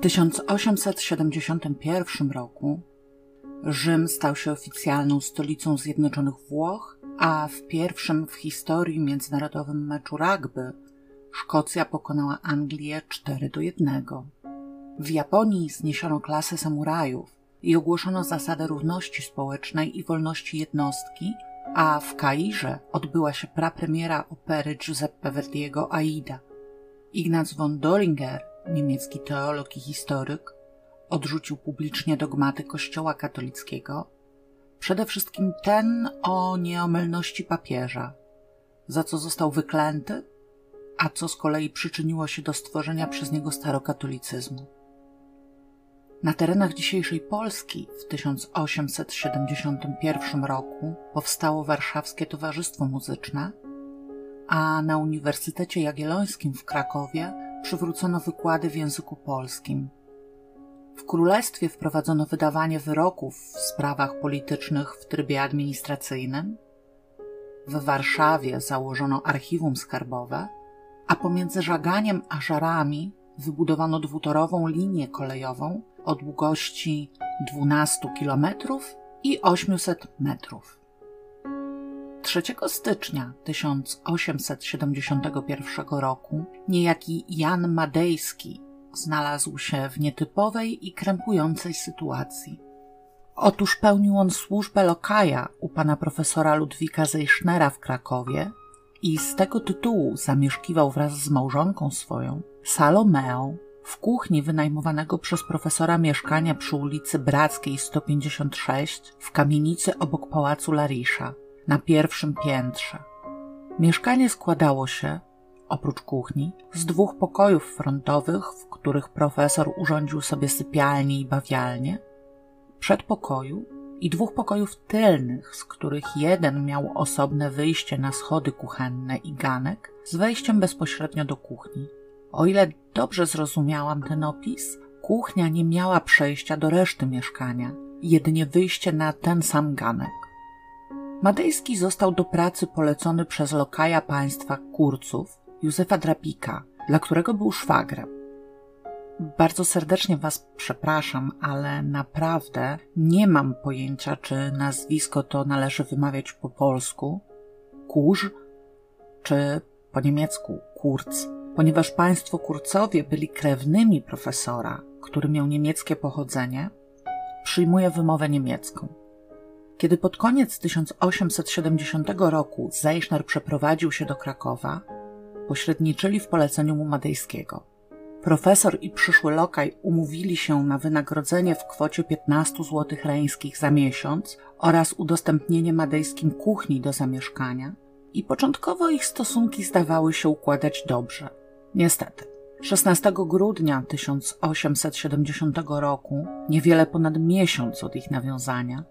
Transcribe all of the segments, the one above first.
1871 roku Rzym stał się oficjalną stolicą Zjednoczonych Włoch, a w pierwszym w historii międzynarodowym meczu rugby Szkocja pokonała Anglię 4 do 1. W Japonii zniesiono klasę samurajów i ogłoszono zasadę równości społecznej i wolności jednostki, a w Kairze odbyła się prapremiera opery Giuseppe Verdiego Aida. Ignaz von Doringer, niemiecki teolog i historyk, odrzucił publicznie dogmaty Kościoła katolickiego, przede wszystkim ten o nieomylności papieża, za co został wyklęty, a co z kolei przyczyniło się do stworzenia przez niego starokatolicyzmu. Na terenach dzisiejszej Polski w 1871 roku powstało Warszawskie Towarzystwo Muzyczne, a na Uniwersytecie Jagiellońskim w Krakowie przywrócono wykłady w języku polskim. W królestwie wprowadzono wydawanie wyroków w sprawach politycznych w trybie administracyjnym. W Warszawie założono archiwum skarbowe, a pomiędzy Żaganiem a Żarami wybudowano dwutorową linię kolejową o długości 12 km i 800 metrów. 3 stycznia 1871 roku niejaki Jan Madejski znalazł się w nietypowej i krępującej sytuacji. Otóż pełnił on służbę lokaja u pana profesora Ludwika Zeichnera w Krakowie i z tego tytułu zamieszkiwał wraz z małżonką swoją, Salomeą, w kuchni wynajmowanego przez profesora mieszkania przy ulicy Brackiej 156 w kamienicy obok pałacu Larisza na pierwszym piętrze. Mieszkanie składało się, oprócz kuchni, z dwóch pokojów frontowych, w których profesor urządził sobie sypialnię i bawialnię, przedpokoju i dwóch pokojów tylnych, z których jeden miał osobne wyjście na schody kuchenne i ganek z wejściem bezpośrednio do kuchni. O ile dobrze zrozumiałam ten opis, kuchnia nie miała przejścia do reszty mieszkania, jedynie wyjście na ten sam ganek. Madejski został do pracy polecony przez lokaja państwa Kurców, Józefa Drapika, dla którego był szwagrem. Bardzo serdecznie Was przepraszam, ale naprawdę nie mam pojęcia, czy nazwisko to należy wymawiać po polsku, kurz, czy po niemiecku kurz ponieważ państwo Kurcowie byli krewnymi profesora, który miał niemieckie pochodzenie, przyjmuje wymowę niemiecką. Kiedy pod koniec 1870 roku Zeichner przeprowadził się do Krakowa, pośredniczyli w poleceniu mu Madejskiego. Profesor i przyszły lokaj umówili się na wynagrodzenie w kwocie 15 zł reńskich za miesiąc oraz udostępnienie madejskim kuchni do zamieszkania i początkowo ich stosunki zdawały się układać dobrze. Niestety, 16 grudnia 1870 roku, niewiele ponad miesiąc od ich nawiązania,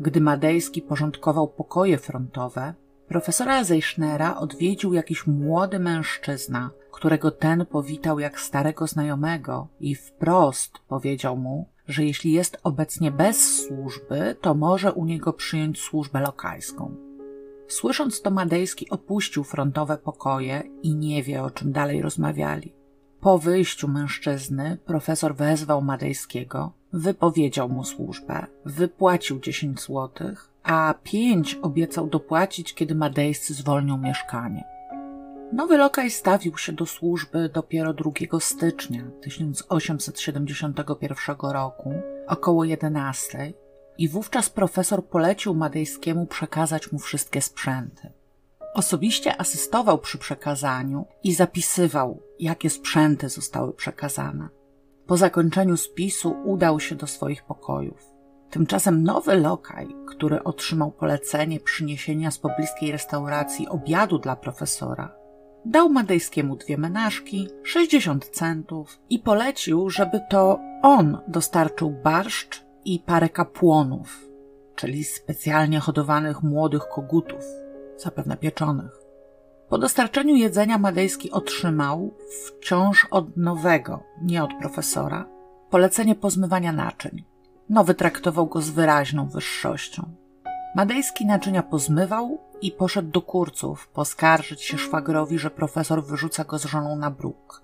gdy Madejski porządkował pokoje frontowe, profesora Zeichnera odwiedził jakiś młody mężczyzna, którego ten powitał jak starego znajomego i wprost powiedział mu, że jeśli jest obecnie bez służby, to może u niego przyjąć służbę lokajską. Słysząc to, Madejski opuścił frontowe pokoje i nie wie, o czym dalej rozmawiali. Po wyjściu mężczyzny profesor wezwał Madejskiego, wypowiedział mu służbę, wypłacił 10 złotych, a pięć obiecał dopłacić, kiedy Madejscy zwolnią mieszkanie. Nowy lokaj stawił się do służby dopiero 2 stycznia 1871 roku, około 11, i wówczas profesor polecił Madejskiemu przekazać mu wszystkie sprzęty. Osobiście asystował przy przekazaniu i zapisywał, jakie sprzęty zostały przekazane. Po zakończeniu spisu udał się do swoich pokojów. Tymczasem nowy lokaj, który otrzymał polecenie przyniesienia z pobliskiej restauracji obiadu dla profesora, dał Madejskiemu dwie menażki, 60 centów i polecił, żeby to on dostarczył barszcz i parę kapłonów, czyli specjalnie hodowanych młodych kogutów, zapewne pieczonych. Po dostarczeniu jedzenia Madejski otrzymał, wciąż od nowego, nie od profesora, polecenie pozmywania naczyń. Nowy traktował go z wyraźną wyższością. Madejski naczynia pozmywał i poszedł do kurców poskarżyć się szwagrowi, że profesor wyrzuca go z żoną na bruk.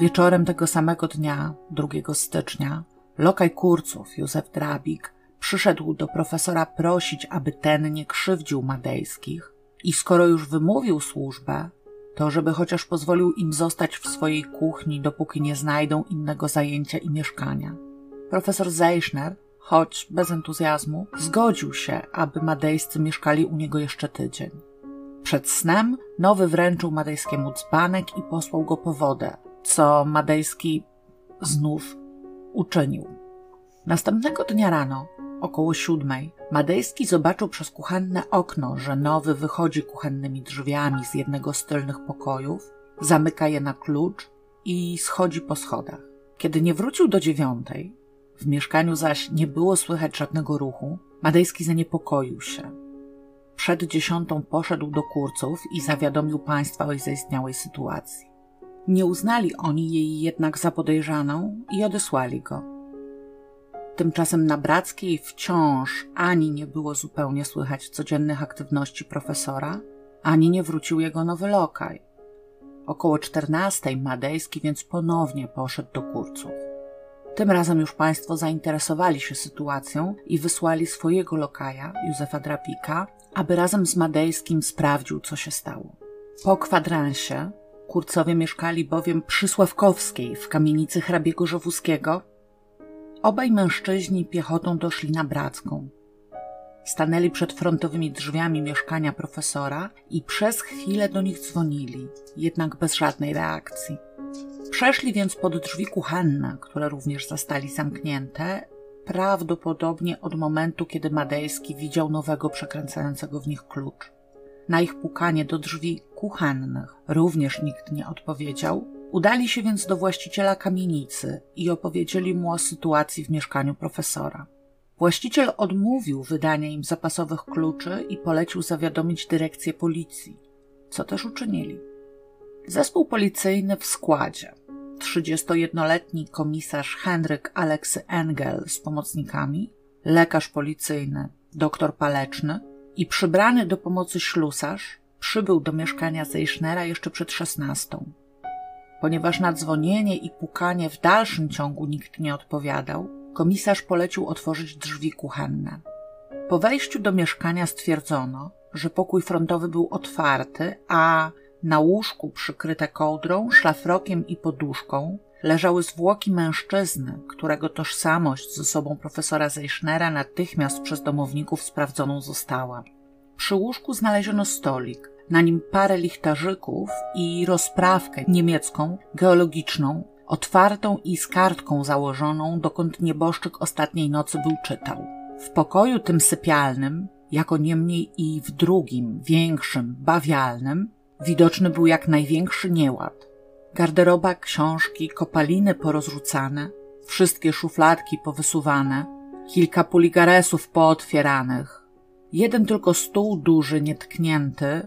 Wieczorem tego samego dnia, 2 stycznia, lokaj kurców Józef Drabik przyszedł do profesora prosić, aby ten nie krzywdził Madejskich i skoro już wymówił służbę, to żeby chociaż pozwolił im zostać w swojej kuchni, dopóki nie znajdą innego zajęcia i mieszkania. Profesor Zeichner, choć bez entuzjazmu, zgodził się, aby madejscy mieszkali u niego jeszcze tydzień. Przed snem nowy wręczył madejskiemu dzbanek i posłał go po wodę, co madejski znów uczynił. Następnego dnia rano, około siódmej, Madejski zobaczył przez kuchenne okno, że nowy wychodzi kuchennymi drzwiami z jednego z tylnych pokojów, zamyka je na klucz i schodzi po schodach. Kiedy nie wrócił do dziewiątej, w mieszkaniu zaś nie było słychać żadnego ruchu, Madejski zaniepokoił się. Przed dziesiątą poszedł do kurców i zawiadomił państwa o zaistniałej sytuacji. Nie uznali oni jej jednak za podejrzaną i odesłali go. Tymczasem na Brackiej wciąż ani nie było zupełnie słychać codziennych aktywności profesora, ani nie wrócił jego nowy lokaj. Około czternastej Madejski więc ponownie poszedł do kurców. Tym razem już państwo zainteresowali się sytuacją i wysłali swojego lokaja, Józefa Drapika, aby razem z Madejskim sprawdził, co się stało. Po kwadransie kurcowie mieszkali bowiem przy Sławkowskiej w kamienicy hrabiego Żowuskiego, Obaj mężczyźni piechotą doszli na Bracką. Stanęli przed frontowymi drzwiami mieszkania profesora i przez chwilę do nich dzwonili, jednak bez żadnej reakcji. Przeszli więc pod drzwi kuchenne, które również zastali zamknięte, prawdopodobnie od momentu, kiedy Madejski widział nowego przekręcającego w nich klucz. Na ich pukanie do drzwi kuchennych również nikt nie odpowiedział, Udali się więc do właściciela kamienicy i opowiedzieli mu o sytuacji w mieszkaniu profesora. Właściciel odmówił wydania im zapasowych kluczy i polecił zawiadomić dyrekcję policji, co też uczynili. Zespół policyjny w składzie 31-letni komisarz Henryk Aleksy Engel z pomocnikami, lekarz policyjny dr Paleczny i przybrany do pomocy ślusarz przybył do mieszkania Zeichnera jeszcze przed szesnastą. Ponieważ na dzwonienie i pukanie w dalszym ciągu nikt nie odpowiadał, komisarz polecił otworzyć drzwi kuchenne. Po wejściu do mieszkania stwierdzono, że pokój frontowy był otwarty, a na łóżku przykryte kołdrą, szlafrokiem i poduszką leżały zwłoki mężczyzny, którego tożsamość ze sobą profesora Zeichnera natychmiast przez domowników sprawdzoną została. Przy łóżku znaleziono stolik, na nim parę lichtarzyków i rozprawkę niemiecką, geologiczną, otwartą i z kartką założoną, dokąd nieboszczyk ostatniej nocy był czytał. W pokoju tym sypialnym, jako niemniej i w drugim, większym, bawialnym, widoczny był jak największy nieład. Garderoba, książki, kopaliny porozrzucane, wszystkie szufladki powysuwane, kilka puligaresów pootwieranych, jeden tylko stół duży, nietknięty,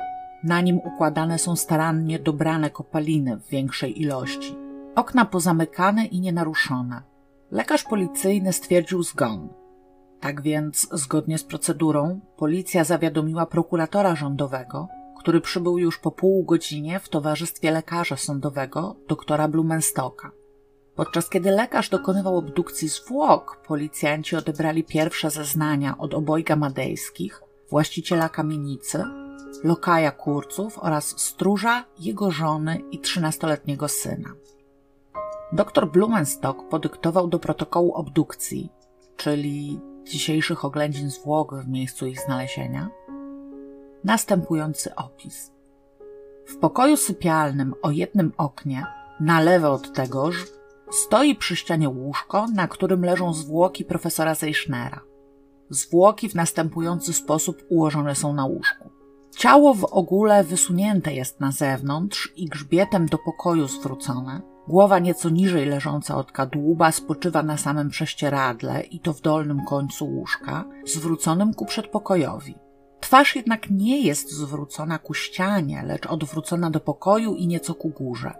na nim układane są starannie dobrane kopaliny w większej ilości. Okna pozamykane i nienaruszone. Lekarz policyjny stwierdził zgon. Tak więc, zgodnie z procedurą, policja zawiadomiła prokuratora rządowego, który przybył już po pół godzinie w towarzystwie lekarza sądowego, doktora Blumenstocka. Podczas kiedy lekarz dokonywał obdukcji zwłok, policjanci odebrali pierwsze zeznania od obojga madejskich, właściciela kamienicy lokaja kurców oraz stróża, jego żony i trzynastoletniego syna. Doktor Blumenstock podyktował do protokołu obdukcji, czyli dzisiejszych oględzin zwłok w miejscu ich znalezienia, następujący opis. W pokoju sypialnym o jednym oknie, na lewo od tegoż, stoi przy ścianie łóżko, na którym leżą zwłoki profesora Zeichnera. Zwłoki w następujący sposób ułożone są na łóżku. Ciało w ogóle wysunięte jest na zewnątrz i grzbietem do pokoju zwrócone. Głowa nieco niżej leżąca od kadłuba spoczywa na samym prześcieradle i to w dolnym końcu łóżka, zwróconym ku przedpokojowi. Twarz jednak nie jest zwrócona ku ścianie, lecz odwrócona do pokoju i nieco ku górze.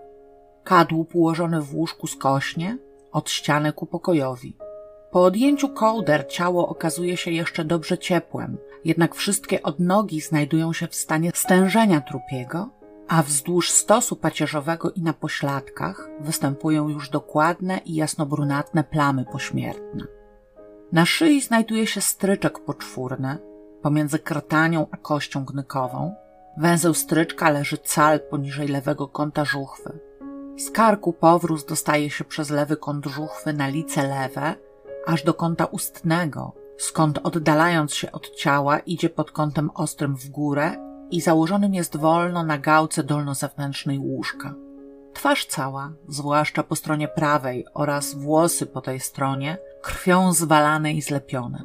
Kadłub ułożony w łóżku skośnie, od ściany ku pokojowi. Po odjęciu kołder ciało okazuje się jeszcze dobrze ciepłem, jednak wszystkie odnogi znajdują się w stanie stężenia trupiego, a wzdłuż stosu pacierzowego i na pośladkach występują już dokładne i jasnobrunatne plamy pośmiertne. Na szyi znajduje się stryczek poczwórny pomiędzy krtanią a kością gnykową. Węzeł stryczka leży cal poniżej lewego kąta żuchwy. Z karku powróz dostaje się przez lewy kąt żuchwy na lice lewe, aż do kąta ustnego, skąd oddalając się od ciała idzie pod kątem ostrym w górę i założonym jest wolno na gałce dolnozewnętrznej łóżka. Twarz cała, zwłaszcza po stronie prawej oraz włosy po tej stronie, krwią zwalane i zlepione.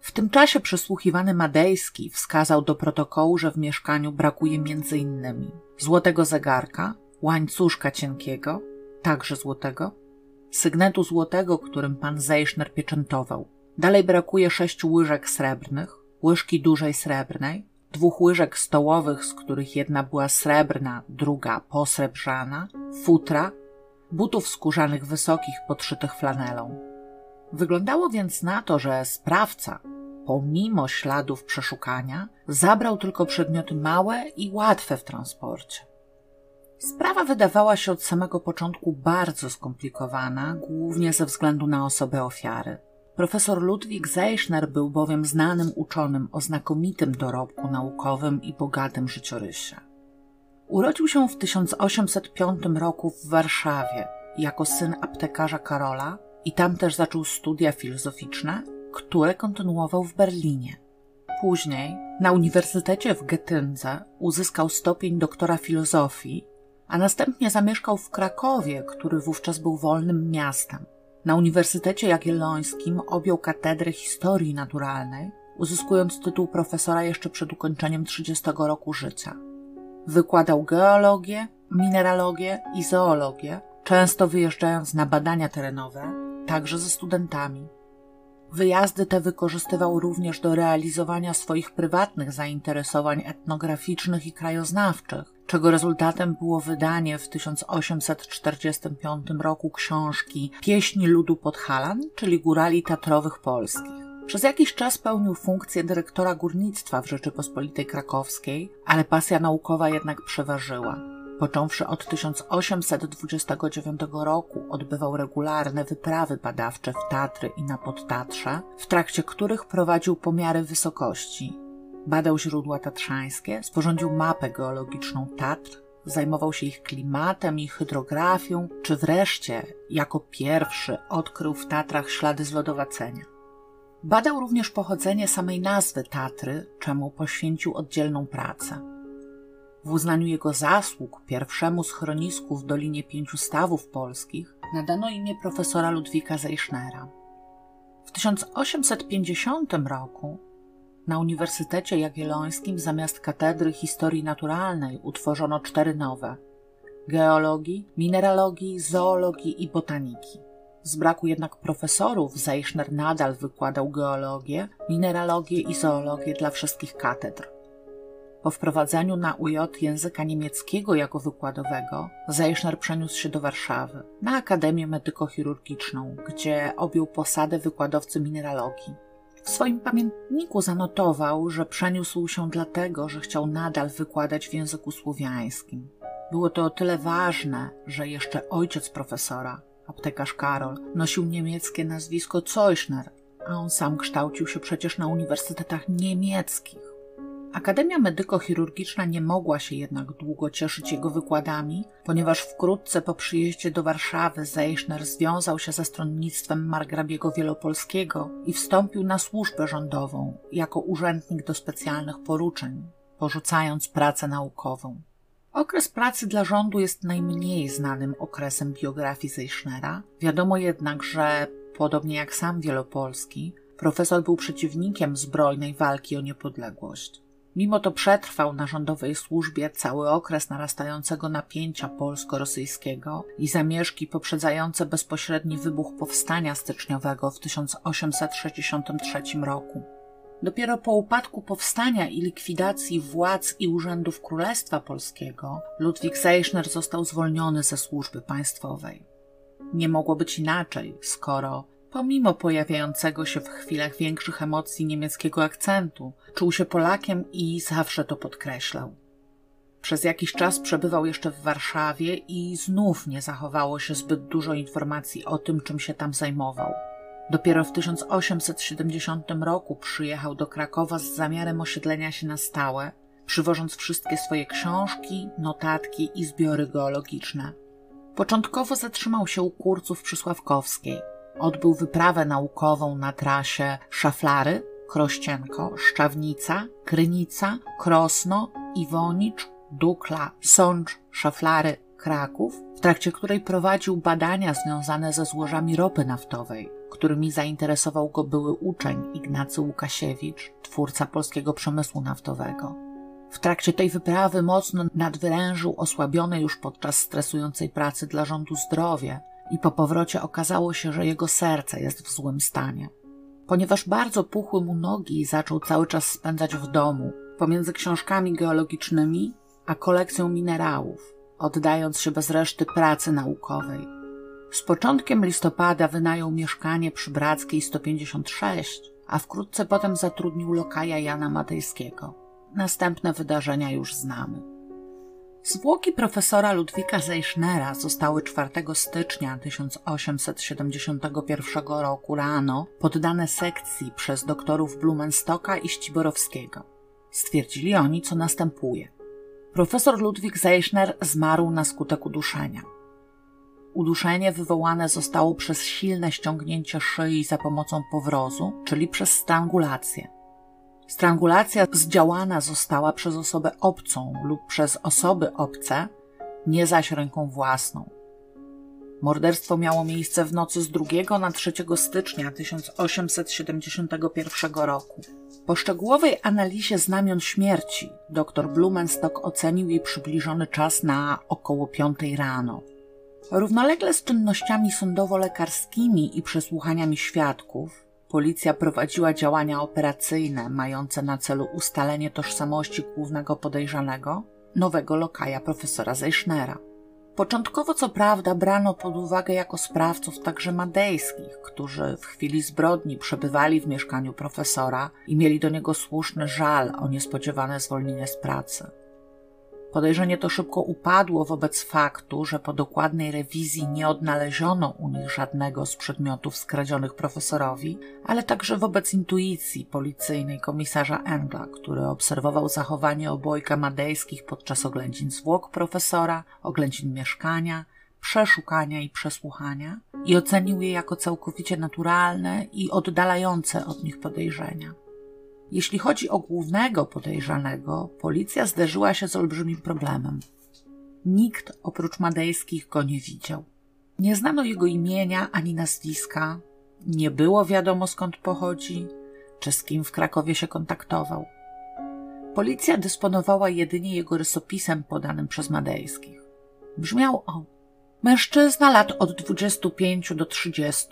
W tym czasie przesłuchiwany Madejski wskazał do protokołu, że w mieszkaniu brakuje między innymi złotego zegarka, łańcuszka cienkiego, także złotego, sygnetu złotego, którym pan Zejszner pieczętował. Dalej brakuje sześciu łyżek srebrnych, łyżki dużej srebrnej, dwóch łyżek stołowych, z których jedna była srebrna, druga posrebrzana, futra, butów skórzanych wysokich podszytych flanelą. Wyglądało więc na to, że sprawca, pomimo śladów przeszukania, zabrał tylko przedmioty małe i łatwe w transporcie. Sprawa wydawała się od samego początku bardzo skomplikowana, głównie ze względu na osobę ofiary. Profesor Ludwik Zeichner był bowiem znanym uczonym o znakomitym dorobku naukowym i bogatym życiorysie. Urodził się w 1805 roku w Warszawie jako syn aptekarza Karola i tam też zaczął studia filozoficzne, które kontynuował w Berlinie. Później na Uniwersytecie w Getyndze uzyskał stopień doktora filozofii, a następnie zamieszkał w Krakowie, który wówczas był wolnym miastem. Na Uniwersytecie Jagiellońskim objął katedrę historii naturalnej, uzyskując tytuł profesora jeszcze przed ukończeniem 30 roku życia. Wykładał geologię, mineralogię i zoologię, często wyjeżdżając na badania terenowe, także ze studentami. Wyjazdy te wykorzystywał również do realizowania swoich prywatnych zainteresowań etnograficznych i krajoznawczych, czego rezultatem było wydanie w 1845 roku książki Pieśni ludu Podhalan, czyli górali tatrowych polskich. Przez jakiś czas pełnił funkcję dyrektora górnictwa w Rzeczypospolitej Krakowskiej, ale pasja naukowa jednak przeważyła. Począwszy od 1829 roku odbywał regularne wyprawy badawcze w Tatry i na Podtatrze, w trakcie których prowadził pomiary wysokości. Badał źródła tatrzańskie, sporządził mapę geologiczną Tatr, zajmował się ich klimatem i hydrografią, czy wreszcie, jako pierwszy, odkrył w Tatrach ślady zlodowacenia. Badał również pochodzenie samej nazwy Tatry, czemu poświęcił oddzielną pracę. W uznaniu jego zasług pierwszemu schronisku w Dolinie Pięciu Stawów Polskich nadano imię profesora Ludwika Zeichnera. W 1850 roku na Uniwersytecie Jagiellońskim zamiast katedry historii naturalnej utworzono cztery nowe geologii, mineralogii, zoologii i botaniki. Z braku jednak profesorów Zeichner nadal wykładał geologię, mineralogię i zoologię dla wszystkich katedr. Po wprowadzeniu na UJ języka niemieckiego jako wykładowego, Zeichner przeniósł się do Warszawy, na Akademię Medykochirurgiczną, gdzie objął posadę wykładowcy mineralogii. W swoim pamiętniku zanotował, że przeniósł się dlatego, że chciał nadal wykładać w języku słowiańskim. Było to o tyle ważne, że jeszcze ojciec profesora, aptekarz Karol, nosił niemieckie nazwisko Zeuchner, a on sam kształcił się przecież na uniwersytetach niemieckich. Akademia Medyko-Chirurgiczna nie mogła się jednak długo cieszyć jego wykładami, ponieważ wkrótce po przyjeździe do Warszawy Zeichner związał się ze stronnictwem margrabiego wielopolskiego i wstąpił na służbę rządową jako urzędnik do specjalnych poruczeń, porzucając pracę naukową. Okres pracy dla rządu jest najmniej znanym okresem biografii Zeichnera. Wiadomo jednak, że podobnie jak sam Wielopolski, profesor był przeciwnikiem zbrojnej walki o niepodległość. Mimo to przetrwał na rządowej służbie cały okres narastającego napięcia polsko-rosyjskiego i zamieszki poprzedzające bezpośredni wybuch powstania styczniowego w 1863 roku. Dopiero po upadku powstania i likwidacji władz i urzędów Królestwa Polskiego Ludwik Zeichner został zwolniony ze służby państwowej. Nie mogło być inaczej, skoro Pomimo pojawiającego się w chwilach większych emocji niemieckiego akcentu, czuł się Polakiem i zawsze to podkreślał. Przez jakiś czas przebywał jeszcze w Warszawie i znów nie zachowało się zbyt dużo informacji o tym, czym się tam zajmował. Dopiero w 1870 roku przyjechał do Krakowa z zamiarem osiedlenia się na stałe, przywożąc wszystkie swoje książki, notatki i zbiory geologiczne. Początkowo zatrzymał się u Kurców przy Sławkowskiej. Odbył wyprawę naukową na trasie Szaflary, Krościenko, Szczawnica, Krynica, Krosno, Iwonicz, Dukla, Sącz, Szaflary, Kraków, w trakcie której prowadził badania związane ze złożami ropy naftowej, którymi zainteresował go były uczeń Ignacy Łukasiewicz, twórca polskiego przemysłu naftowego. W trakcie tej wyprawy mocno nadwyrężył osłabione już podczas stresującej pracy dla rządu zdrowie i po powrocie okazało się, że jego serce jest w złym stanie. Ponieważ bardzo puchły mu nogi, zaczął cały czas spędzać w domu, pomiędzy książkami geologicznymi a kolekcją minerałów, oddając się bez reszty pracy naukowej. Z początkiem listopada wynajął mieszkanie przy Brackiej 156, a wkrótce potem zatrudnił lokaja Jana Matejskiego. Następne wydarzenia już znamy. Zwłoki profesora Ludwika Zeichnera zostały 4 stycznia 1871 roku rano poddane sekcji przez doktorów Blumenstocka i Ściborowskiego. Stwierdzili oni, co następuje. Profesor Ludwik Zeichner zmarł na skutek uduszenia. Uduszenie wywołane zostało przez silne ściągnięcie szyi za pomocą powrozu, czyli przez strangulację. Strangulacja zdziałana została przez osobę obcą lub przez osoby obce, nie zaś ręką własną. Morderstwo miało miejsce w nocy z 2 na 3 stycznia 1871 roku. Po szczegółowej analizie znamion śmierci dr Blumenstock ocenił jej przybliżony czas na około 5 rano. Równolegle z czynnościami sądowo-lekarskimi i przesłuchaniami świadków, policja prowadziła działania operacyjne mające na celu ustalenie tożsamości głównego podejrzanego, nowego lokaja profesora Zeichnera. Początkowo, co prawda, brano pod uwagę jako sprawców także madejskich, którzy w chwili zbrodni przebywali w mieszkaniu profesora i mieli do niego słuszny żal o niespodziewane zwolnienie z pracy. Podejrzenie to szybko upadło wobec faktu, że po dokładnej rewizji nie odnaleziono u nich żadnego z przedmiotów skradzionych profesorowi, ale także wobec intuicji policyjnej komisarza Engla, który obserwował zachowanie obojga madejskich podczas oględzin zwłok profesora, oględzin mieszkania, przeszukania i przesłuchania i ocenił je jako całkowicie naturalne i oddalające od nich podejrzenia. Jeśli chodzi o głównego podejrzanego, policja zderzyła się z olbrzymim problemem. Nikt oprócz Madejskich go nie widział. Nie znano jego imienia ani nazwiska, nie było wiadomo skąd pochodzi, czy z kim w Krakowie się kontaktował. Policja dysponowała jedynie jego rysopisem podanym przez Madejskich. Brzmiał on. Mężczyzna lat od 25 do 30,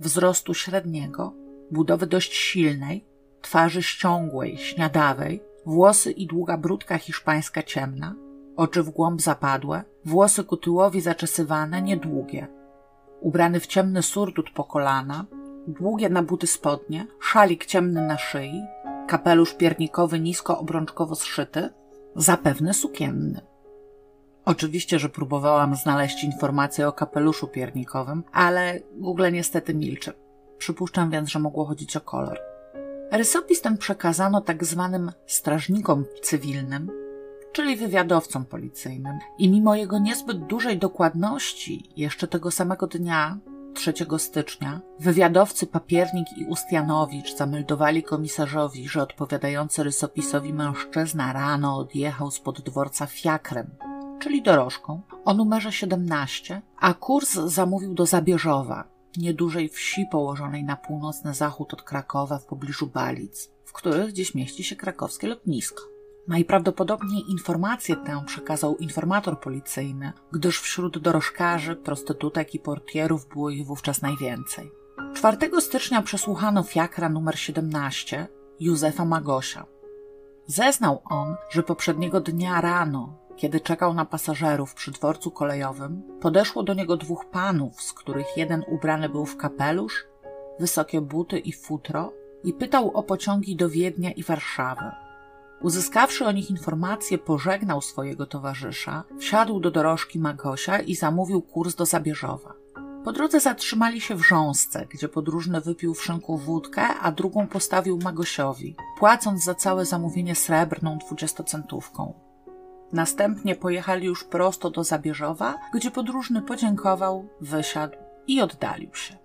wzrostu średniego, budowy dość silnej, twarzy ściągłej, śniadawej, włosy i długa brudka hiszpańska ciemna, oczy w głąb zapadłe, włosy ku tyłowi zaczesywane, niedługie. Ubrany w ciemny surdut po kolana, długie nabuty spodnie, szalik ciemny na szyi, kapelusz piernikowy nisko obrączkowo zszyty, zapewne sukienny. Oczywiście, że próbowałam znaleźć informacje o kapeluszu piernikowym, ale Google niestety milczy. Przypuszczam więc, że mogło chodzić o kolor. Rysopis ten przekazano tak zwanym strażnikom cywilnym, czyli wywiadowcom policyjnym, i mimo jego niezbyt dużej dokładności, jeszcze tego samego dnia, 3 stycznia, wywiadowcy Papiernik i Ustianowicz zameldowali komisarzowi, że odpowiadający rysopisowi mężczyzna rano odjechał spod dworca fiakrem, czyli dorożką, o numerze 17, a kurs zamówił do Zabierzowa, niedużej wsi położonej na północny zachód od Krakowa w pobliżu Balic, w których gdzieś mieści się krakowskie lotnisko. Najprawdopodobniej informację tę przekazał informator policyjny, gdyż wśród dorożkarzy, prostytutek i portierów było ich wówczas najwięcej. 4 stycznia przesłuchano fiakra numer 17 Józefa Magosia. Zeznał on, że poprzedniego dnia rano kiedy czekał na pasażerów przy dworcu kolejowym, podeszło do niego dwóch panów, z których jeden ubrany był w kapelusz, wysokie buty i futro, i pytał o pociągi do Wiednia i Warszawy. Uzyskawszy o nich informację, pożegnał swojego towarzysza, wsiadł do dorożki Magosia i zamówił kurs do Zabierzowa. Po drodze zatrzymali się w Rząsce, gdzie podróżny wypił w szynku wódkę, a drugą postawił Magosiowi, płacąc za całe zamówienie srebrną dwudziestocentówką. Następnie pojechali już prosto do Zabierzowa, gdzie podróżny podziękował, wysiadł i oddalił się.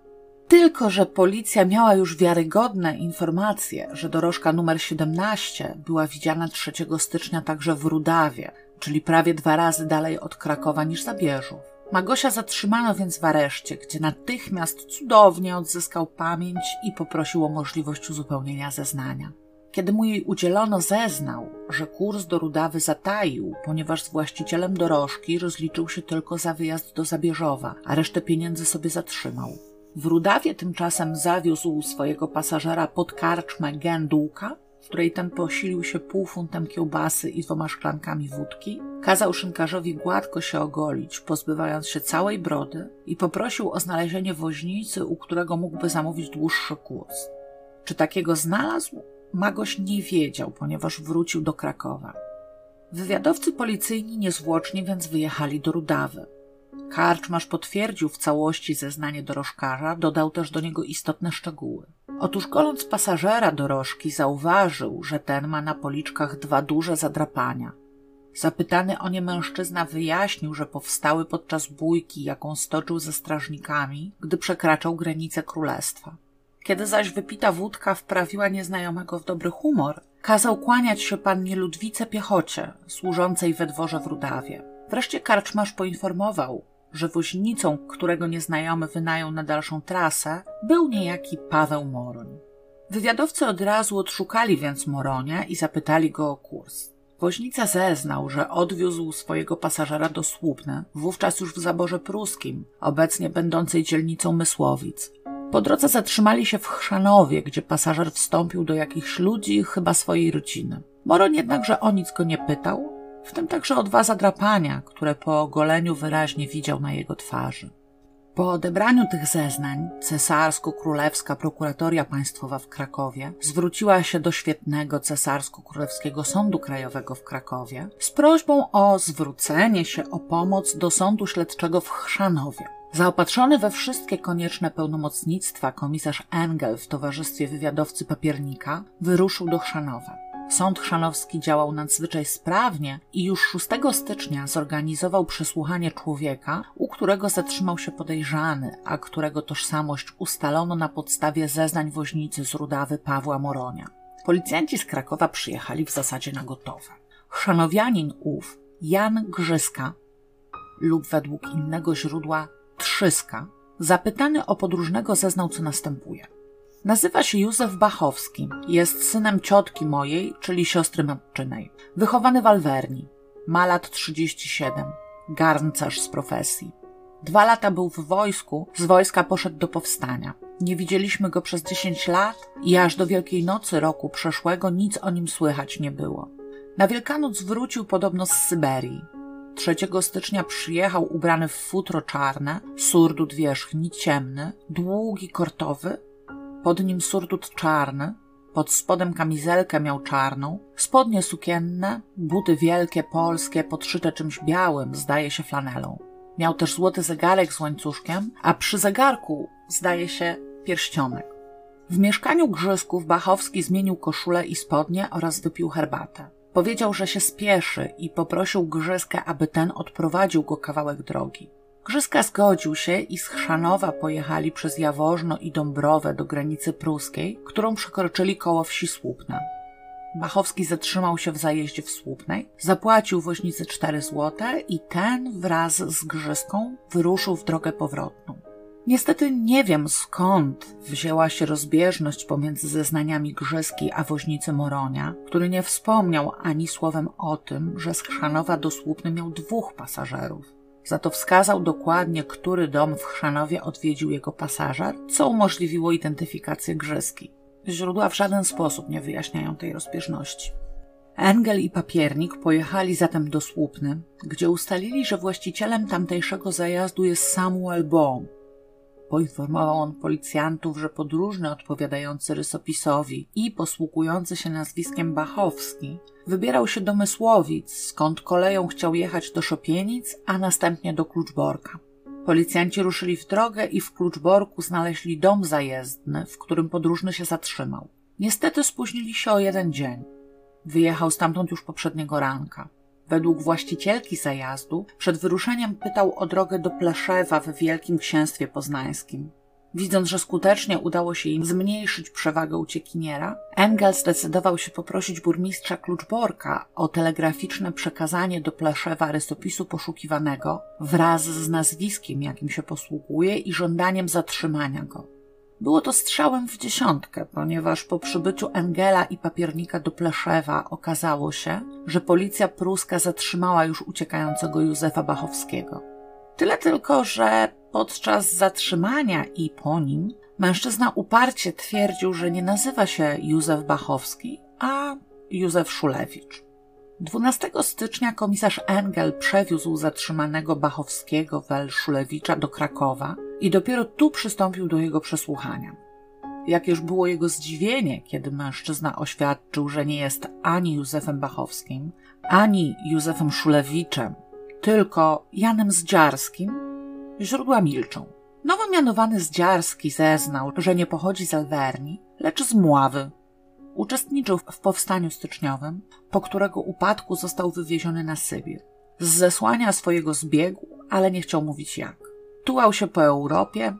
Tylko, że policja miała już wiarygodne informacje, że dorożka numer 17 była widziana 3 stycznia także w Rudawie, czyli prawie dwa razy dalej od Krakowa niż Zabierzów. Magosia zatrzymano więc w areszcie, gdzie natychmiast cudownie odzyskał pamięć i poprosił o możliwość uzupełnienia zeznania. Kiedy mu jej udzielono, zeznał, że kurs do Rudawy zataił, ponieważ z właścicielem dorożki rozliczył się tylko za wyjazd do Zabierzowa, a resztę pieniędzy sobie zatrzymał. W Rudawie tymczasem zawiózł swojego pasażera pod karczmę Gędółka, w której ten posilił się pół funtem kiełbasy i dwoma szklankami wódki, kazał szynkarzowi gładko się ogolić, pozbywając się całej brody i poprosił o znalezienie woźnicy, u którego mógłby zamówić dłuższy kurs. Czy takiego znalazł? Magoś nie wiedział, ponieważ wrócił do Krakowa. Wywiadowcy policyjni niezwłocznie więc wyjechali do Rudawy. Karczmarz potwierdził w całości zeznanie dorożkarza, dodał też do niego istotne szczegóły. Otóż goląc pasażera dorożki zauważył, że ten ma na policzkach dwa duże zadrapania. Zapytany o nie mężczyzna wyjaśnił, że powstały podczas bójki, jaką stoczył ze strażnikami, gdy przekraczał granice królestwa. Kiedy zaś wypita wódka wprawiła nieznajomego w dobry humor, kazał kłaniać się pannie Ludwice Piechocie, służącej we dworze w Rudawie. Wreszcie karczmarz poinformował, że woźnicą, którego nieznajomy wynajął na dalszą trasę, był niejaki Paweł Moroń. Wywiadowcy od razu odszukali więc Moronia i zapytali go o kurs. Woźnica zeznał, że odwiózł swojego pasażera do Słupny, wówczas już w zaborze pruskim, obecnie będącej dzielnicą Mysłowic. Po drodze zatrzymali się w Chrzanowie, gdzie pasażer wstąpił do jakichś ludzi, chyba swojej rodziny. Moroń jednakże o nic go nie pytał, w tym także o dwa zadrapania, które po ogoleniu wyraźnie widział na jego twarzy. Po odebraniu tych zeznań cesarsko-królewska prokuratoria państwowa w Krakowie zwróciła się do świetnego cesarsko-królewskiego sądu krajowego w Krakowie z prośbą o zwrócenie się o pomoc do sądu śledczego w Chrzanowie. Zaopatrzony we wszystkie konieczne pełnomocnictwa komisarz Engel w towarzystwie wywiadowcy papiernika wyruszył do Chrzanowa. Sąd chrzanowski działał nadzwyczaj sprawnie i już 6 stycznia zorganizował przesłuchanie człowieka, u którego zatrzymał się podejrzany, a którego tożsamość ustalono na podstawie zeznań woźnicy z Rudawy Pawła Moronia. Policjanci z Krakowa przyjechali w zasadzie na gotowe. Chrzanowianin ów, Jan Grzyska, lub według innego źródła Trzyska, zapytany o podróżnego zeznał co następuje. Nazywa się Józef Bachowski. Jest synem ciotki mojej, czyli siostry matczynej. Wychowany w Alwerni. Ma lat 37. Garncarz z profesji. Dwa lata był w wojsku, z wojska poszedł do powstania. Nie widzieliśmy go przez 10 lat i aż do Wielkiej Nocy roku przeszłego nic o nim słychać nie było. Na Wielkanoc wrócił podobno z Syberii. 3 stycznia przyjechał ubrany w futro czarne, surdut wierzchni ciemny, długi kortowy pod nim surdut czarny, pod spodem kamizelkę miał czarną, spodnie sukienne, buty wielkie, polskie, podszyte czymś białym, zdaje się flanelą. Miał też złoty zegarek z łańcuszkiem, a przy zegarku, zdaje się, pierścionek. W mieszkaniu Grzysków Bachowski zmienił koszulę i spodnie oraz wypił herbatę. Powiedział, że się spieszy i poprosił Grzyskę, aby ten odprowadził go kawałek drogi. Grzyska zgodził się i z Chrzanowa pojechali przez Jaworzno i Dąbrowę do granicy pruskiej, którą przekroczyli koło wsi Słupna. Bachowski zatrzymał się w zajeździe w Słupnej, zapłacił woźnicy cztery złote i ten wraz z Grzyską wyruszył w drogę powrotną. Niestety nie wiem skąd wzięła się rozbieżność pomiędzy zeznaniami Grzyski a woźnicy Moronia, który nie wspomniał ani słowem o tym, że z Chrzanowa do Słupny miał dwóch pasażerów. Za to wskazał dokładnie, który dom w Chrzanowie odwiedził jego pasażer, co umożliwiło identyfikację Grzyski. Źródła w żaden sposób nie wyjaśniają tej rozbieżności. Engel i papiernik pojechali zatem do Słupny, gdzie ustalili, że właścicielem tamtejszego zajazdu jest Samuel Baum. Poinformował on policjantów, że podróżny odpowiadający rysopisowi i posługujący się nazwiskiem Bachowski wybierał się do Mysłowic, skąd koleją chciał jechać do Szopienic, a następnie do Kluczborka. Policjanci ruszyli w drogę i w Kluczborku znaleźli dom zajezdny, w którym podróżny się zatrzymał. Niestety spóźnili się o jeden dzień. Wyjechał stamtąd już poprzedniego ranka. Według właścicielki zajazdu przed wyruszeniem pytał o drogę do Pleszewa w Wielkim Księstwie Poznańskim. Widząc, że skutecznie udało się im zmniejszyć przewagę uciekiniera, Engel zdecydował się poprosić burmistrza Kluczborka o telegraficzne przekazanie do Pleszewa rysopisu poszukiwanego wraz z nazwiskiem, jakim się posługuje i żądaniem zatrzymania go. Było to strzałem w dziesiątkę, ponieważ po przybyciu Engela i papiernika do Pleszewa okazało się, że policja pruska zatrzymała już uciekającego Józefa Bachowskiego. Tyle tylko, że podczas zatrzymania i po nim mężczyzna uparcie twierdził, że nie nazywa się Józef Bachowski, a Józef Szulewicz. 12 stycznia komisarz Engel przewiózł zatrzymanego Bachowskiego Wel Szulewicza do Krakowa i dopiero tu przystąpił do jego przesłuchania. Jakież było jego zdziwienie, kiedy mężczyzna oświadczył, że nie jest ani Józefem Bachowskim, ani Józefem Szulewiczem, tylko Janem Zdziarskim, źródła milczą. Nowo mianowany Zdziarski zeznał, że nie pochodzi z Alwerni, lecz z Mławy. Uczestniczył w powstaniu styczniowym, po którego upadku został wywieziony na Sybir. Z zesłania swojego zbiegł, ale nie chciał mówić jak. Tułał się po Europie,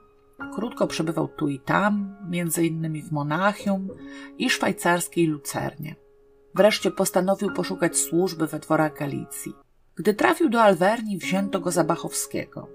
krótko przebywał tu i tam, między innymi w Monachium i szwajcarskiej Lucernie. Wreszcie postanowił poszukać służby we dworach Galicji. Gdy trafił do Alwerni, wzięto go za Bachowskiego.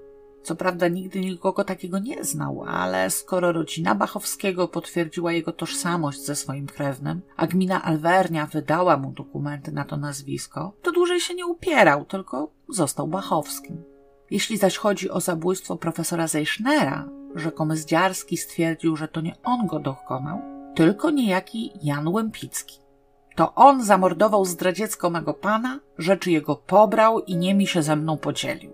Co prawda nigdy nikogo takiego nie znał, ale skoro rodzina Bachowskiego potwierdziła jego tożsamość ze swoim krewnym, a gmina Alwernia wydała mu dokumenty na to nazwisko, to dłużej się nie upierał, tylko został Bachowskim. Jeśli zaś chodzi o zabójstwo profesora Zeichnera, rzekomy Zdziarski stwierdził, że to nie on go dokonał, tylko niejaki Jan Łępicki. To on zamordował zdradziecko mego pana, rzeczy jego pobrał i niemi się ze mną podzielił.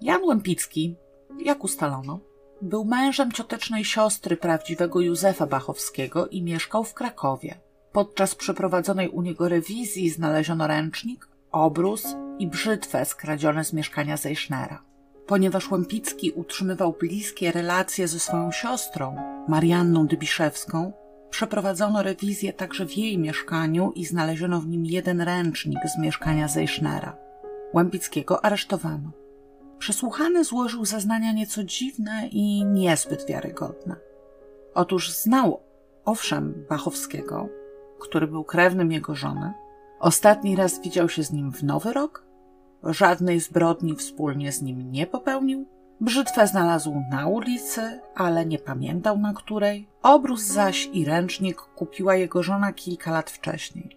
Jan Łępicki, jak ustalono, był mężem ciotecznej siostry prawdziwego Józefa Bachowskiego i mieszkał w Krakowie. Podczas przeprowadzonej u niego rewizji znaleziono ręcznik, obrus i brzytwę skradzione z mieszkania Zeichnera. Ponieważ Łępicki utrzymywał bliskie relacje ze swoją siostrą, Marianną Dybiszewską, przeprowadzono rewizję także w jej mieszkaniu i znaleziono w nim jeden ręcznik z mieszkania Zeichnera. Łępickiego aresztowano. Przesłuchany złożył zeznania nieco dziwne i niezbyt wiarygodne. Otóż znał, owszem, Bachowskiego, który był krewnym jego żony. Ostatni raz widział się z nim w Nowy Rok. Żadnej zbrodni wspólnie z nim nie popełnił. Brzytwę znalazł na ulicy, ale nie pamiętał na której. Obrus zaś i ręcznik kupiła jego żona kilka lat wcześniej.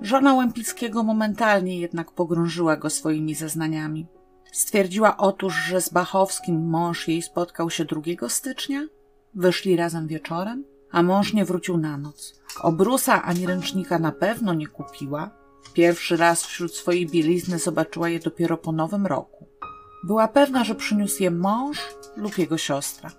Żona Łępickiego momentalnie jednak pogrążyła go swoimi zeznaniami. Stwierdziła otóż, że z Bachowskim mąż jej spotkał się 2 stycznia, wyszli razem wieczorem, a mąż nie wrócił na noc. Obrusa ani ręcznika na pewno nie kupiła. Pierwszy raz wśród swojej bielizny zobaczyła je dopiero po nowym roku. Była pewna, że przyniósł je mąż lub jego siostra.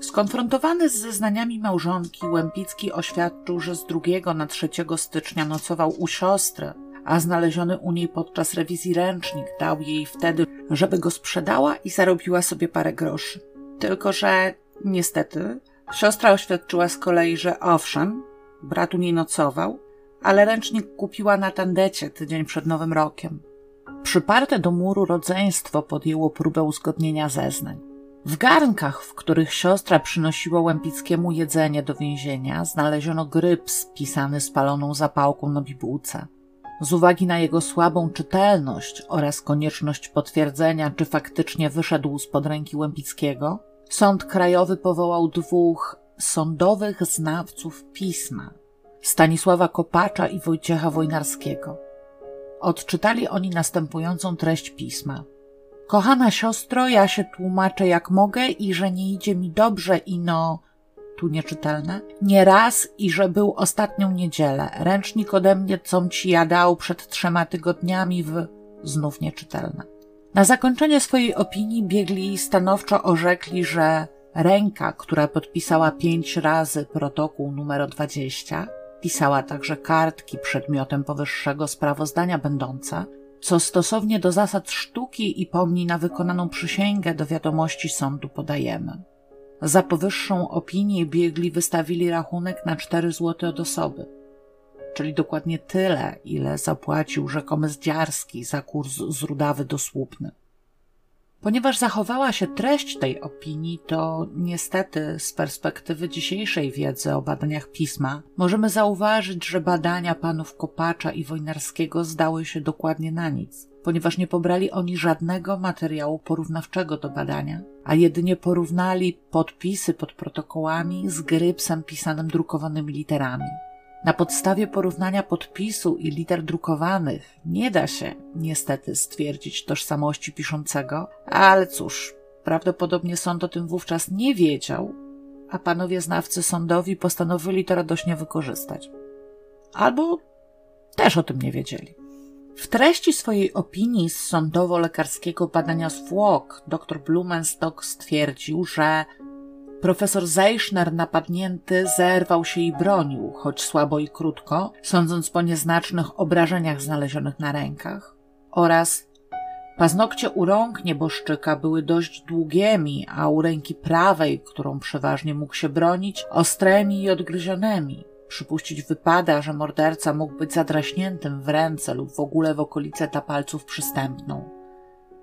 Skonfrontowany z zeznaniami małżonki, Łępicki oświadczył, że z 2 na 3 stycznia nocował u siostry, a znaleziony u niej podczas rewizji ręcznik dał jej wtedy, żeby go sprzedała i zarobiła sobie parę groszy. Tylko, że niestety siostra oświadczyła z kolei, że owszem, brat u niej nocował, ale ręcznik kupiła na tandecie tydzień przed Nowym Rokiem. Przyparte do muru rodzeństwo podjęło próbę uzgodnienia zeznań. W garnkach, w których siostra przynosiła Łępickiemu jedzenie do więzienia, znaleziono gryb spisany spaloną zapałką na bibułce. Z uwagi na jego słabą czytelność oraz konieczność potwierdzenia, czy faktycznie wyszedł spod ręki Łępickiego, Sąd Krajowy powołał dwóch sądowych znawców pisma Stanisława Kopacza i Wojciecha Wojnarskiego. Odczytali oni następującą treść pisma. Kochana siostro, ja się tłumaczę jak mogę i że nie idzie mi dobrze i no tu nieczytelne, nie raz i że był ostatnią niedzielę. Ręcznik ode mnie, com ci ja dał przed trzema tygodniami w znów nieczytelne. Na zakończenie swojej opinii biegli stanowczo orzekli, że ręka, która podpisała pięć razy protokół numer 20, pisała także kartki przedmiotem powyższego sprawozdania będące, co stosownie do zasad sztuki i pomni na wykonaną przysięgę do wiadomości sądu podajemy. Za powyższą opinię biegli wystawili rachunek na 4 zł od osoby, czyli dokładnie tyle, ile zapłacił rzekomy Zdziarski za kurs z Rudawy do Słupny. Ponieważ zachowała się treść tej opinii, to niestety z perspektywy dzisiejszej wiedzy o badaniach pisma możemy zauważyć, że badania panów Kopacza i Wojnarskiego zdały się dokładnie na nic, ponieważ nie pobrali oni żadnego materiału porównawczego do badania, a jedynie porównali podpisy pod protokołami z grypsem pisanym drukowanymi literami. Na podstawie porównania podpisu i liter drukowanych nie da się niestety stwierdzić tożsamości piszącego, ale cóż, prawdopodobnie sąd o tym wówczas nie wiedział, a panowie znawcy sądowi postanowili to radośnie wykorzystać. Albo też o tym nie wiedzieli. W treści swojej opinii z sądowo-lekarskiego badania zwłok dr Blumenstock stwierdził, że Profesor Zeichner napadnięty zerwał się i bronił, choć słabo i krótko, sądząc po nieznacznych obrażeniach znalezionych na rękach, oraz paznokcie u rąk nieboszczyka były dość długimi, a u ręki prawej, którą przeważnie mógł się bronić, ostrymi i odgryzionymi. Przypuścić wypada, że morderca mógł być zadraśniętym w ręce lub w ogóle w okolice tapalców przystępną.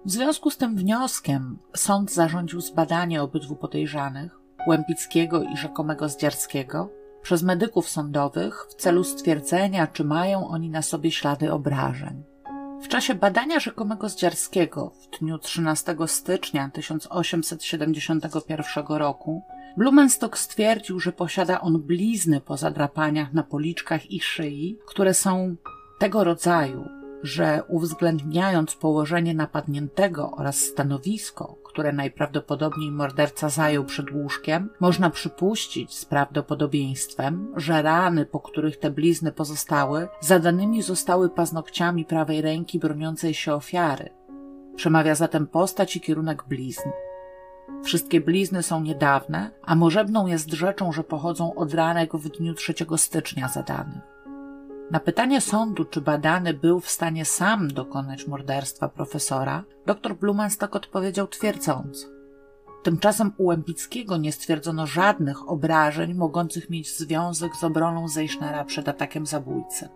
W związku z tym wnioskiem sąd zarządził zbadanie obydwu podejrzanych, Łępickiego i rzekomego Zdziarskiego przez medyków sądowych w celu stwierdzenia, czy mają oni na sobie ślady obrażeń. W czasie badania rzekomego Zdziarskiego w dniu 13 stycznia 1871 roku Blumenstock stwierdził, że posiada on blizny po zadrapaniach na policzkach i szyi, które są tego rodzaju, że uwzględniając położenie napadniętego oraz stanowisko, które najprawdopodobniej morderca zajął przed łóżkiem, można przypuścić z prawdopodobieństwem, że rany, po których te blizny pozostały, zadanymi zostały paznokciami prawej ręki broniącej się ofiary. Przemawia zatem postać i kierunek blizn. Wszystkie blizny są niedawne, a możebną jest rzeczą, że pochodzą od ranek w dniu 3 stycznia zadanych. Na pytanie sądu, czy badany był w stanie sam dokonać morderstwa profesora, dr Blumenstock odpowiedział twierdząco. Tymczasem u Łępickiego nie stwierdzono żadnych obrażeń mogących mieć związek z obroną Zeichnera przed atakiem zabójcy.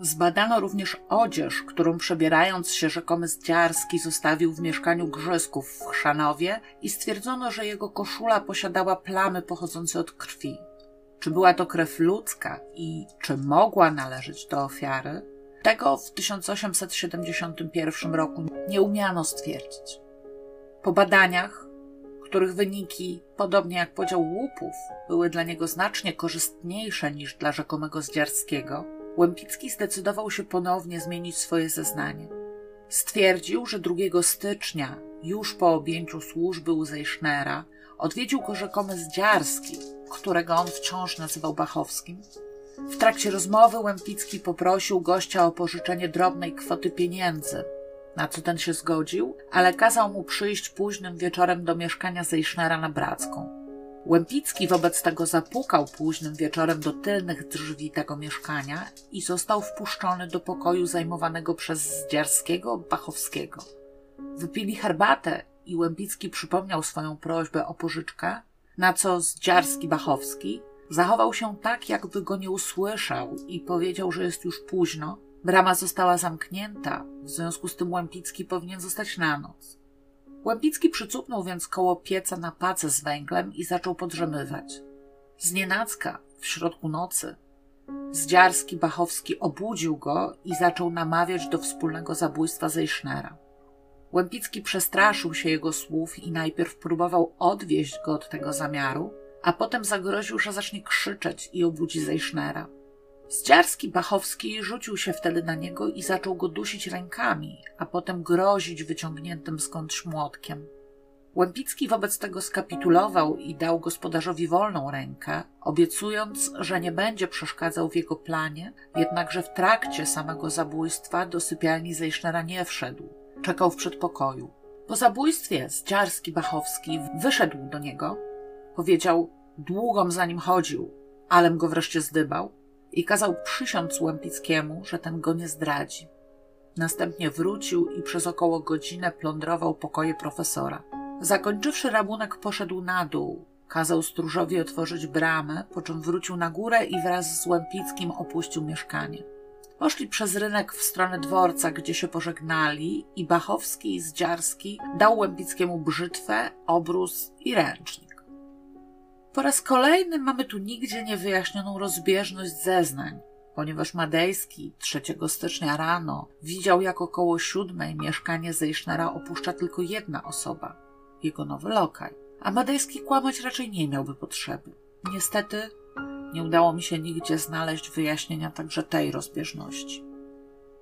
Zbadano również odzież, którą przebierając się rzekomy Zdziarski zostawił w mieszkaniu Grzysków w Chrzanowie i stwierdzono, że jego koszula posiadała plamy pochodzące od krwi. Czy była to krew ludzka i czy mogła należeć do ofiary, tego w 1871 roku nie umiano stwierdzić. Po badaniach, których wyniki, podobnie jak podział łupów, były dla niego znacznie korzystniejsze niż dla rzekomego Zdziarskiego, Łępicki zdecydował się ponownie zmienić swoje zeznanie. Stwierdził, że 2 stycznia, już po objęciu służby u Zeichnera, odwiedził go rzekomy Zdziarski, którego on wciąż nazywał Bachowskim. W trakcie rozmowy Łępicki poprosił gościa o pożyczenie drobnej kwoty pieniędzy, na co ten się zgodził, ale kazał mu przyjść późnym wieczorem do mieszkania Zeichnera na Bracką. Łępicki wobec tego zapukał późnym wieczorem do tylnych drzwi tego mieszkania i został wpuszczony do pokoju zajmowanego przez Zdziarskiego Bachowskiego. Wypili herbatę i Łępicki przypomniał swoją prośbę o pożyczkę, na co Zdziarski Bachowski zachował się tak, jakby go nie usłyszał i powiedział, że jest już późno. Brama została zamknięta, w związku z tym Łępicki powinien zostać na noc. Łępicki przycupnął więc koło pieca na pacę z węglem i zaczął podrzemywać. Znienacka, w środku nocy, Zdziarski Bachowski obudził go i zaczął namawiać do wspólnego zabójstwa Zeichnera. Łępicki przestraszył się jego słów i najpierw próbował odwieść go od tego zamiaru, a potem zagroził, że zacznie krzyczeć i obudzi Zeichnera. Zdziarski Bachowski rzucił się wtedy na niego i zaczął go dusić rękami, a potem grozić wyciągniętym skądś młotkiem. Łępicki wobec tego skapitulował i dał gospodarzowi wolną rękę, obiecując, że nie będzie przeszkadzał w jego planie, jednakże w trakcie samego zabójstwa do sypialni Zeichnera nie wszedł czekał w przedpokoju. Po zabójstwie Zdziarski-Bachowski wyszedł do niego, powiedział, długom za nim chodził, alem go wreszcie zdybał i kazał przysiąc Łępickiemu, że ten go nie zdradzi. Następnie wrócił i przez około godzinę plądrował pokoje profesora. Zakończywszy rabunek, poszedł na dół, kazał stróżowi otworzyć bramę, po czym wrócił na górę i wraz z Łępickim opuścił mieszkanie. Poszli przez rynek w stronę dworca, gdzie się pożegnali i Bachowski i Zdziarski dał Łępickiemu brzytwę, obrus i ręcznik. Po raz kolejny mamy tu nigdzie niewyjaśnioną rozbieżność zeznań, ponieważ Madejski 3 stycznia rano widział, jak około siódmej mieszkanie Zejsznera opuszcza tylko jedna osoba, jego nowy lokaj, a Madejski kłamać raczej nie miałby potrzeby. Niestety nie udało mi się nigdzie znaleźć wyjaśnienia także tej rozbieżności.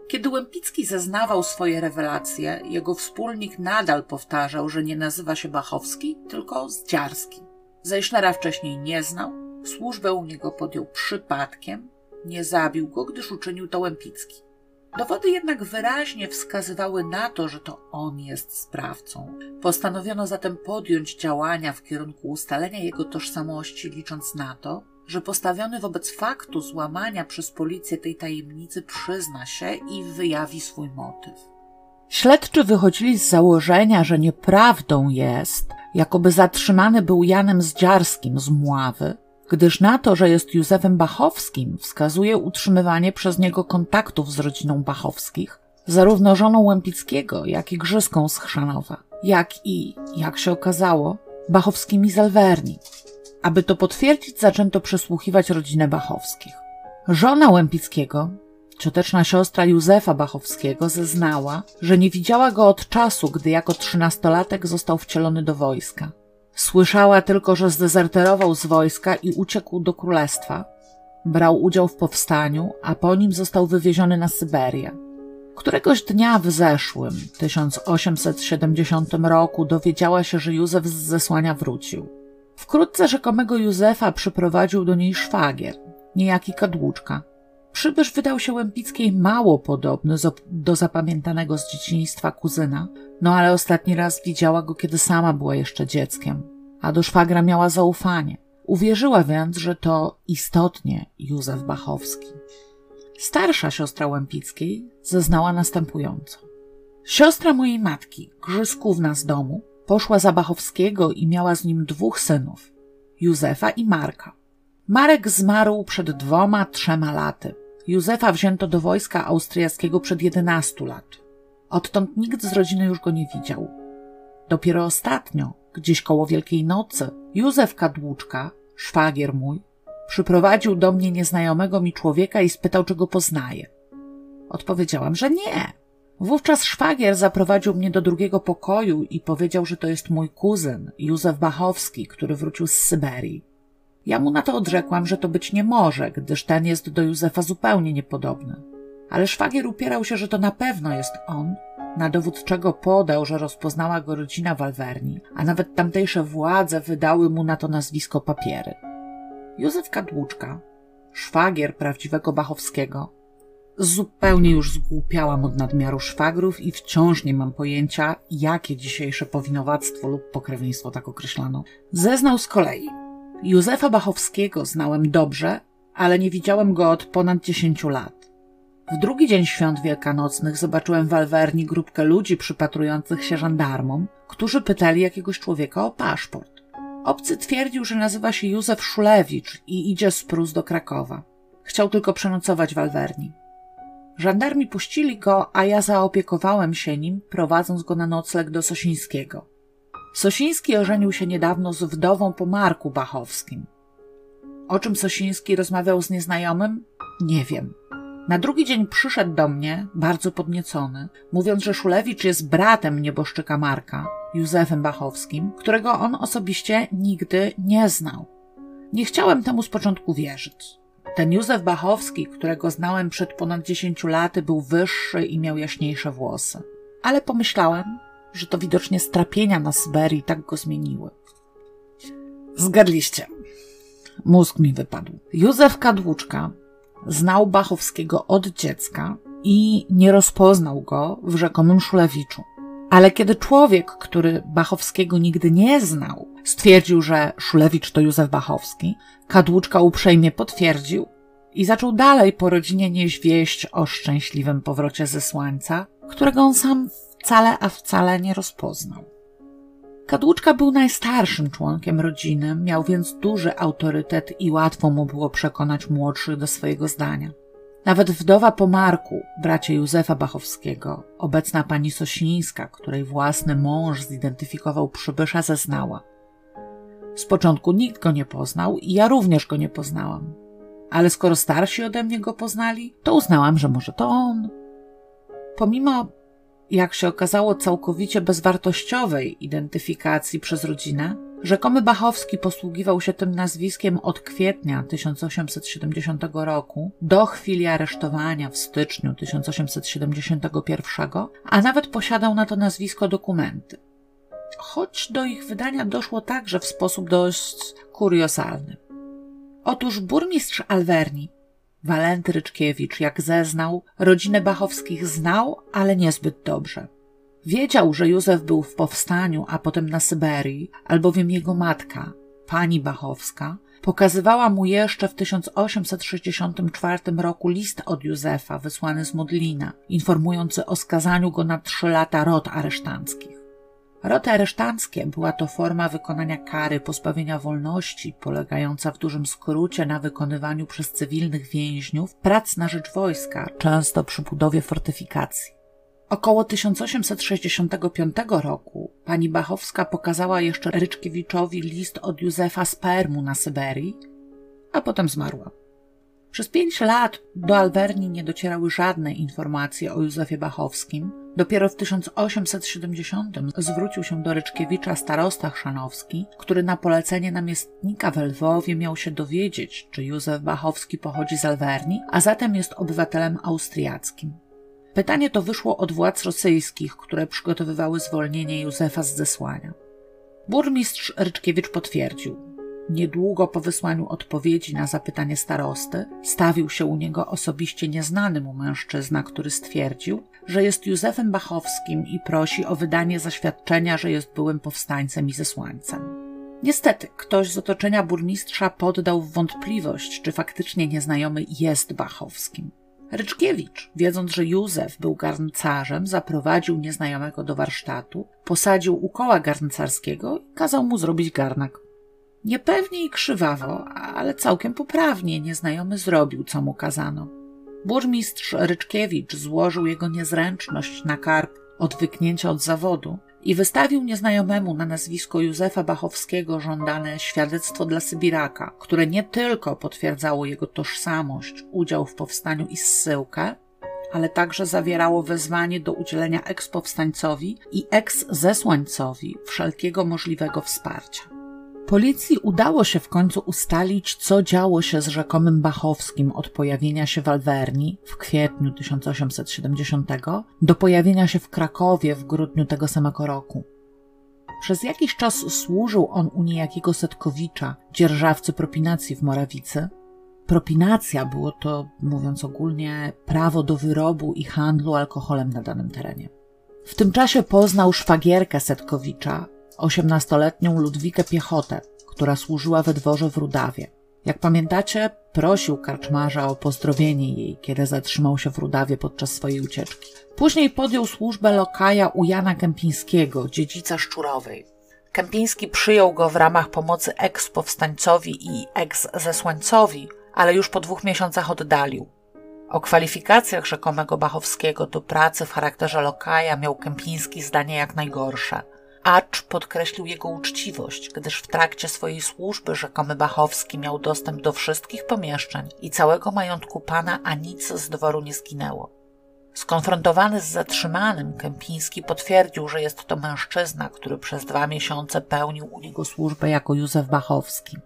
Kiedy Łępicki zeznawał swoje rewelacje, jego wspólnik nadal powtarzał, że nie nazywa się Bachowski, tylko Zdziarski. Zejsznera wcześniej nie znał, służbę u niego podjął przypadkiem, nie zabił go, gdyż uczynił to Łępicki. Dowody jednak wyraźnie wskazywały na to, że to on jest sprawcą. Postanowiono zatem podjąć działania w kierunku ustalenia jego tożsamości, licząc na to, że postawiony wobec faktu złamania przez policję tej tajemnicy przyzna się i wyjawi swój motyw. Śledczy wychodzili z założenia, że nieprawdą jest, jakoby zatrzymany był Janem Zdziarskim z Mławy, gdyż na to, że jest Józefem Bachowskim, wskazuje utrzymywanie przez niego kontaktów z rodziną Bachowskich, zarówno żoną Łępickiego, jak i Grzyską z Chrzanowa, jak i, jak się okazało, Bachowskimi z Alwerni. Aby to potwierdzić, zaczęto przesłuchiwać rodzinę Bachowskich. Żona Łępickiego, cioteczna siostra Józefa Bachowskiego, zeznała, że nie widziała go od czasu, gdy jako trzynastolatek został wcielony do wojska. Słyszała tylko, że zdezerterował z wojska i uciekł do królestwa. Brał udział w powstaniu, a po nim został wywieziony na Syberię. Któregoś dnia w zeszłym, 1870 roku, dowiedziała się, że Józef z zesłania wrócił. Wkrótce rzekomego Józefa przyprowadził do niej szwagier, niejaki Kadłuczka. Przybysz wydał się Łępickiej mało podobny do zapamiętanego z dzieciństwa kuzyna, no ale ostatni raz widziała go, kiedy sama była jeszcze dzieckiem, a do szwagra miała zaufanie. Uwierzyła więc, że to istotnie Józef Bachowski. Starsza siostra Łępickiej zeznała następująco. Siostra mojej matki, Grzyskówna z domu, poszła za Bachowskiego i miała z nim dwóch synów, Józefa i Marka. Marek zmarł przed dwoma, trzema laty. Józefa wzięto do wojska austriackiego przed jedenastu lat. Odtąd nikt z rodziny już go nie widział. Dopiero ostatnio, gdzieś koło Wielkiej Nocy, Józef Kadłuczka, szwagier mój, przyprowadził do mnie nieznajomego mi człowieka i spytał, czy go poznaje. Odpowiedziałam, że nie. Wówczas szwagier zaprowadził mnie do drugiego pokoju i powiedział, że to jest mój kuzyn, Józef Bachowski, który wrócił z Syberii. Ja mu na to odrzekłam, że to być nie może, gdyż ten jest do Józefa zupełnie niepodobny. Ale szwagier upierał się, że to na pewno jest on, na dowód czego podał, że rozpoznała go rodzina Walwerni, a nawet tamtejsze władze wydały mu na to nazwisko papiery. Józef Kadłuczka, szwagier prawdziwego Bachowskiego, zupełnie już zgłupiałam od nadmiaru szwagrów i wciąż nie mam pojęcia, jakie dzisiejsze powinowactwo lub pokrewieństwo tak określano. Zeznał z kolei, Józefa Bachowskiego znałem dobrze, ale nie widziałem go od ponad dziesięciu lat. W drugi dzień świąt wielkanocnych zobaczyłem w Alwerni grupkę ludzi przypatrujących się żandarmom, którzy pytali jakiegoś człowieka o paszport. Obcy twierdził, że nazywa się Józef Szulewicz i idzie z Prus do Krakowa. Chciał tylko przenocować w Alwerni. Żandarmi puścili go, a ja zaopiekowałem się nim, prowadząc go na nocleg do Sosińskiego. Sosiński ożenił się niedawno z wdową po Marku Bachowskim. O czym Sosiński rozmawiał z nieznajomym? Nie wiem. Na drugi dzień przyszedł do mnie, bardzo podniecony, mówiąc, że Szulewicz jest bratem nieboszczyka Marka, Józefem Bachowskim, którego on osobiście nigdy nie znał. Nie chciałem temu z początku wierzyć. Ten Józef Bachowski, którego znałem przed ponad dziesięciu laty, był wyższy i miał jaśniejsze włosy. Ale pomyślałem, że to widocznie strapienia na Syberii tak go zmieniły. Zgadliście. Mózg mi wypadł. Józef Kadłuczka znał Bachowskiego od dziecka i nie rozpoznał go w rzekomym Szulewiczu. Ale kiedy człowiek, który Bachowskiego nigdy nie znał, stwierdził, że Szulewicz to Józef Bachowski, Kadłuczka uprzejmie potwierdził i zaczął dalej po rodzinie nieść wieść o szczęśliwym powrocie ze słońca, którego on sam wcale, a wcale nie rozpoznał. Kadłuczka był najstarszym członkiem rodziny, miał więc duży autorytet i łatwo mu było przekonać młodszych do swojego zdania. Nawet wdowa po Marku, bracie Józefa Bachowskiego, obecna pani Sosińska, której własny mąż zidentyfikował przybysza, zeznała. Z początku nikt go nie poznał i ja również go nie poznałam. Ale skoro starsi ode mnie go poznali, to uznałam, że może to on. Pomimo jak się okazało, całkowicie bezwartościowej identyfikacji przez rodzinę, rzekomy Bachowski posługiwał się tym nazwiskiem od kwietnia 1870 roku do chwili aresztowania w styczniu 1871, a nawet posiadał na to nazwisko dokumenty. Choć do ich wydania doszło także w sposób dość kuriozalny. Otóż burmistrz Alverni Walenty Ryczkiewicz, jak zeznał, rodzinę Bachowskich znał, ale niezbyt dobrze. Wiedział, że Józef był w powstaniu, a potem na Syberii, albowiem jego matka, pani Bachowska, pokazywała mu jeszcze w 1864 roku list od Józefa wysłany z Modlina, informujący o skazaniu go na trzy lata rot aresztanckich. Roty aresztanckie była to forma wykonania kary pozbawienia wolności, polegająca w dużym skrócie na wykonywaniu przez cywilnych więźniów prac na rzecz wojska, często przy budowie fortyfikacji. Około 1865 roku pani Bachowska pokazała jeszcze Ryczkiewiczowi list od Józefa z Permu na Syberii, a potem zmarła. Przez pięć lat do Alverni nie docierały żadne informacje o Józefie Bachowskim. Dopiero w 1870 zwrócił się do Ryczkiewicza starosta chrzanowski, który na polecenie namiestnika w Lwowie miał się dowiedzieć, czy Józef Bachowski pochodzi z Alverni, a zatem jest obywatelem austriackim. Pytanie to wyszło od władz rosyjskich, które przygotowywały zwolnienie Józefa z zesłania. Burmistrz Ryczkiewicz potwierdził, Niedługo po wysłaniu odpowiedzi na zapytanie starosty, stawił się u niego osobiście nieznany mu mężczyzna, który stwierdził, że jest Józefem Bachowskim i prosi o wydanie zaświadczenia, że jest byłym powstańcem i zesłańcem. Niestety, ktoś z otoczenia burmistrza poddał w wątpliwość, czy faktycznie nieznajomy jest Bachowskim. Ryczkiewicz, wiedząc, że Józef był garncarzem, zaprowadził nieznajomego do warsztatu, posadził u koła garncarskiego i kazał mu zrobić garnek. Niepewnie i krzywawo, ale całkiem poprawnie nieznajomy zrobił, co mu kazano. Burmistrz Ryczkiewicz złożył jego niezręczność na karp od wyknięcia od zawodu i wystawił nieznajomemu na nazwisko Józefa Bachowskiego żądane świadectwo dla Sybiraka, które nie tylko potwierdzało jego tożsamość, udział w powstaniu i zsyłkę, ale także zawierało wezwanie do udzielenia ekspowstańcowi i eks-zesłańcowi wszelkiego możliwego wsparcia. Policji udało się w końcu ustalić, co działo się z rzekomym Bachowskim od pojawienia się w Alverni w kwietniu 1870 do pojawienia się w Krakowie w grudniu tego samego roku. Przez jakiś czas służył on u niejakiego Setkowicza, dzierżawcy propinacji w Morawicy. Propinacja było to, mówiąc ogólnie, prawo do wyrobu i handlu alkoholem na danym terenie. W tym czasie poznał szwagierkę Setkowicza, osiemnastoletnią Ludwikę Piechotę, która służyła we dworze w Rudawie. Jak pamiętacie, prosił karczmarza o pozdrowienie jej, kiedy zatrzymał się w Rudawie podczas swojej ucieczki. Później podjął służbę lokaja u Jana Kępińskiego, dziedzica Szczurowej. Kępiński przyjął go w ramach pomocy eks-powstańcowi i eks-zesłańcowi, ale już po dwóch miesiącach oddalił. O kwalifikacjach rzekomego Bachowskiego do pracy w charakterze lokaja miał Kępiński zdanie jak najgorsze – acz podkreślił jego uczciwość, gdyż w trakcie swojej służby rzekomy Bachowski miał dostęp do wszystkich pomieszczeń i całego majątku pana, a nic z dworu nie zginęło. Skonfrontowany z zatrzymanym, Kępiński potwierdził, że jest to mężczyzna, który przez dwa miesiące pełnił u niego służbę jako Józef Bachowski.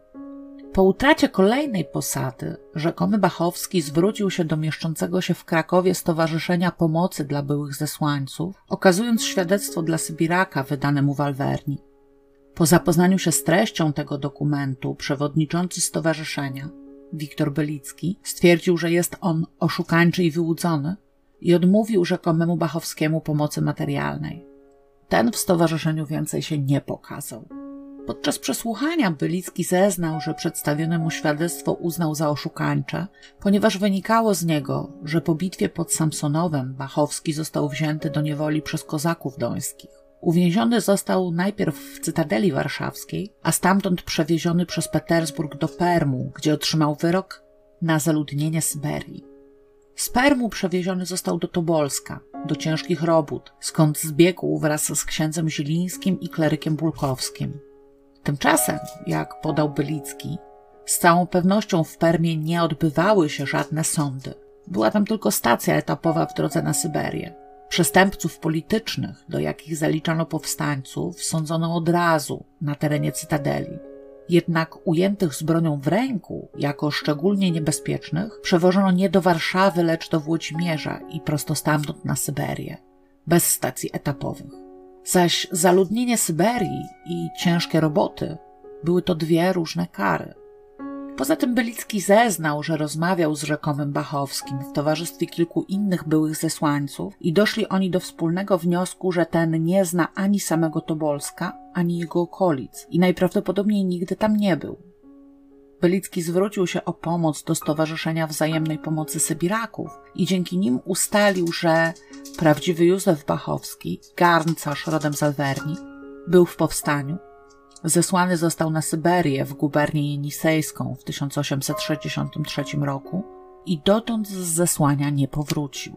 Po utracie kolejnej posady, rzekomy Bachowski zwrócił się do mieszczącego się w Krakowie Stowarzyszenia Pomocy dla Byłych Zesłańców, okazując świadectwo dla Sybiraka wydane mu w Alverni. Po zapoznaniu się z treścią tego dokumentu, przewodniczący stowarzyszenia, Wiktor Belicki, stwierdził, że jest on oszukańczy i wyłudzony i odmówił rzekomemu Bachowskiemu pomocy materialnej. ten w stowarzyszeniu więcej się nie pokazał. Podczas przesłuchania Bylicki zeznał, że przedstawione mu świadectwo uznał za oszukańcze, ponieważ wynikało z niego, że po bitwie pod Samsonowem Bachowski został wzięty do niewoli przez kozaków dońskich. Uwięziony został najpierw w Cytadeli Warszawskiej, a stamtąd przewieziony przez Petersburg do Permu, gdzie otrzymał wyrok na zaludnienie Syberii. Z Permu przewieziony został do Tobolska, do ciężkich robót, skąd zbiegł wraz z księdzem Zilińskim i klerykiem Bulkowskim. Tymczasem, jak podał Bylicki, z całą pewnością w Permie nie odbywały się żadne sądy. Była tam tylko stacja etapowa w drodze na Syberię. Przestępców politycznych, do jakich zaliczano powstańców, sądzono od razu na terenie Cytadeli. Jednak ujętych z bronią w ręku, jako szczególnie niebezpiecznych, przewożono nie do Warszawy, lecz do Włodzimierza i prosto stamtąd na Syberię, bez stacji etapowych. Zaś zaludnienie Syberii i ciężkie roboty były to dwie różne kary. Poza tym Bylicki zeznał, że rozmawiał z rzekomym Bachowskim w towarzystwie kilku innych byłych zesłańców i doszli oni do wspólnego wniosku, że ten nie zna ani samego Tobolska, ani jego okolic i najprawdopodobniej nigdy tam nie był. Bylicki zwrócił się o pomoc do Stowarzyszenia Wzajemnej Pomocy Sybiraków i dzięki nim ustalił, że prawdziwy Józef Bachowski, garncarz rodem z Alwerni, był w powstaniu. Zesłany został na Syberię w gubernię jenisejską w 1863 roku i dotąd z zesłania nie powrócił.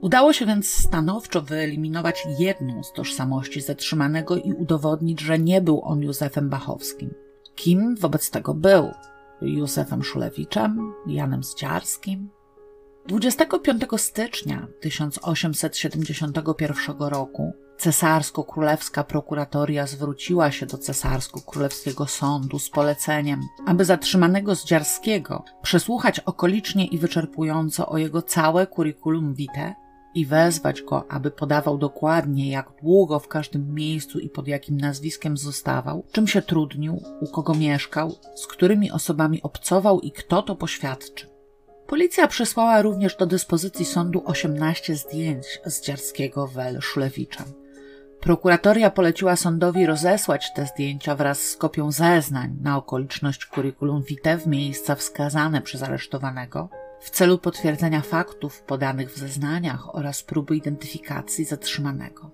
Udało się więc stanowczo wyeliminować jedną z tożsamości zatrzymanego i udowodnić, że nie był on Józefem Bachowskim. Kim wobec tego był? Józefem Szulewiczem, Janem Zdziarskim? 25 stycznia 1871 roku cesarsko-królewska prokuratoria zwróciła się do cesarsko-królewskiego sądu z poleceniem, aby zatrzymanego Zdziarskiego przesłuchać okolicznie i wyczerpująco o jego całe curriculum vitae i wezwać go, aby podawał dokładnie, jak długo w każdym miejscu i pod jakim nazwiskiem zostawał, czym się trudnił, u kogo mieszkał, z którymi osobami obcował i kto to poświadczy. Policja przesłała również do dyspozycji sądu 18 zdjęć z Dziarskiego wel Szulewicza. Prokuratoria poleciła sądowi rozesłać te zdjęcia wraz z kopią zeznań na okoliczność curriculum vitae w miejsca wskazane przez aresztowanego, w celu potwierdzenia faktów podanych w zeznaniach oraz próby identyfikacji zatrzymanego.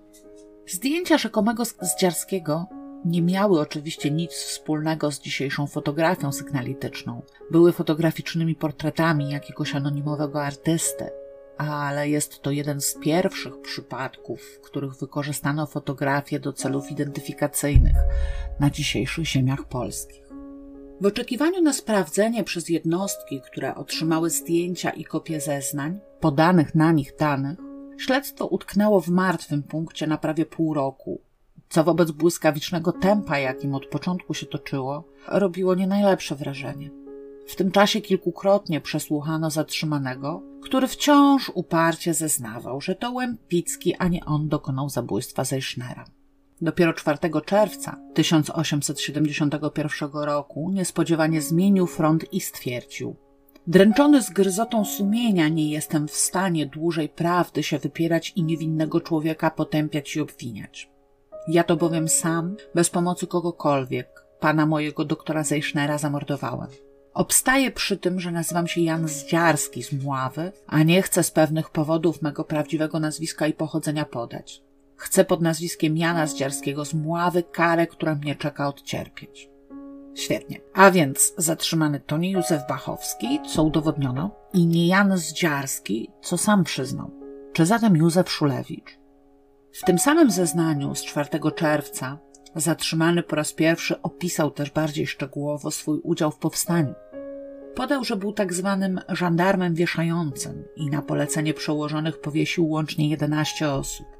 Zdjęcia rzekomego Zdziarskiego nie miały oczywiście nic wspólnego z dzisiejszą fotografią sygnalityczną. Były fotograficznymi portretami jakiegoś anonimowego artysty, ale jest to jeden z pierwszych przypadków, w których wykorzystano fotografię do celów identyfikacyjnych na dzisiejszych ziemiach polskich. W oczekiwaniu na sprawdzenie przez jednostki, które otrzymały zdjęcia i kopie zeznań, podanych na nich danych, śledztwo utknęło w martwym punkcie na prawie pół roku, co wobec błyskawicznego tempa, jakim od początku się toczyło, robiło nie najlepsze wrażenie. W tym czasie kilkukrotnie przesłuchano zatrzymanego, który wciąż uparcie zeznawał, że to Łępicki, a nie on dokonał zabójstwa Zeichnera. Dopiero 4 czerwca 1871 roku niespodziewanie zmienił front i stwierdził: Dręczony z gryzotą sumienia nie jestem w stanie dłużej prawdy się wypierać i niewinnego człowieka potępiać i obwiniać. Ja to bowiem sam, bez pomocy kogokolwiek, pana mojego doktora Zeichnera zamordowałem. Obstaję przy tym, że nazywam się Jan Zdziarski z Mławy, a nie chcę z pewnych powodów mego prawdziwego nazwiska i pochodzenia podać. Chcę pod nazwiskiem Jana Zdziarskiego z Mławy karę, która mnie czeka odcierpieć. Świetnie. A więc zatrzymany to nie Józef Bachowski, co udowodniono, i nie Jan Zdziarski, co sam przyznał. Czy zatem Józef Szulewicz? W tym samym zeznaniu z 4 czerwca zatrzymany po raz pierwszy opisał też bardziej szczegółowo swój udział w powstaniu. Podał, że był tak zwanym żandarmem wieszającym i na polecenie przełożonych powiesił łącznie 11 osób.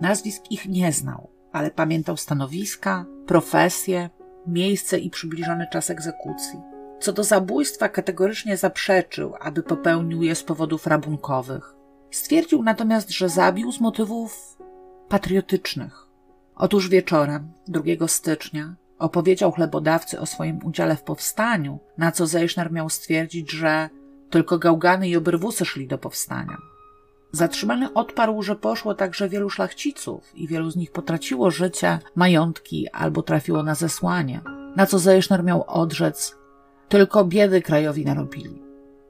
Nazwisk ich nie znał, ale pamiętał stanowiska, profesje, miejsce i przybliżony czas egzekucji. Co do zabójstwa kategorycznie zaprzeczył, aby popełnił je z powodów rabunkowych. Stwierdził natomiast, że zabił z motywów patriotycznych. Otóż wieczorem, 2 stycznia, opowiedział chlebodawcy o swoim udziale w powstaniu, na co Zejszner miał stwierdzić, że tylko gałgany i obrywusy szli do powstania. Zatrzymany odparł, że poszło także wielu szlachciców i wielu z nich potraciło życie, majątki albo trafiło na zesłanie, na co Zejszner miał odrzec, tylko biedy krajowi narobili.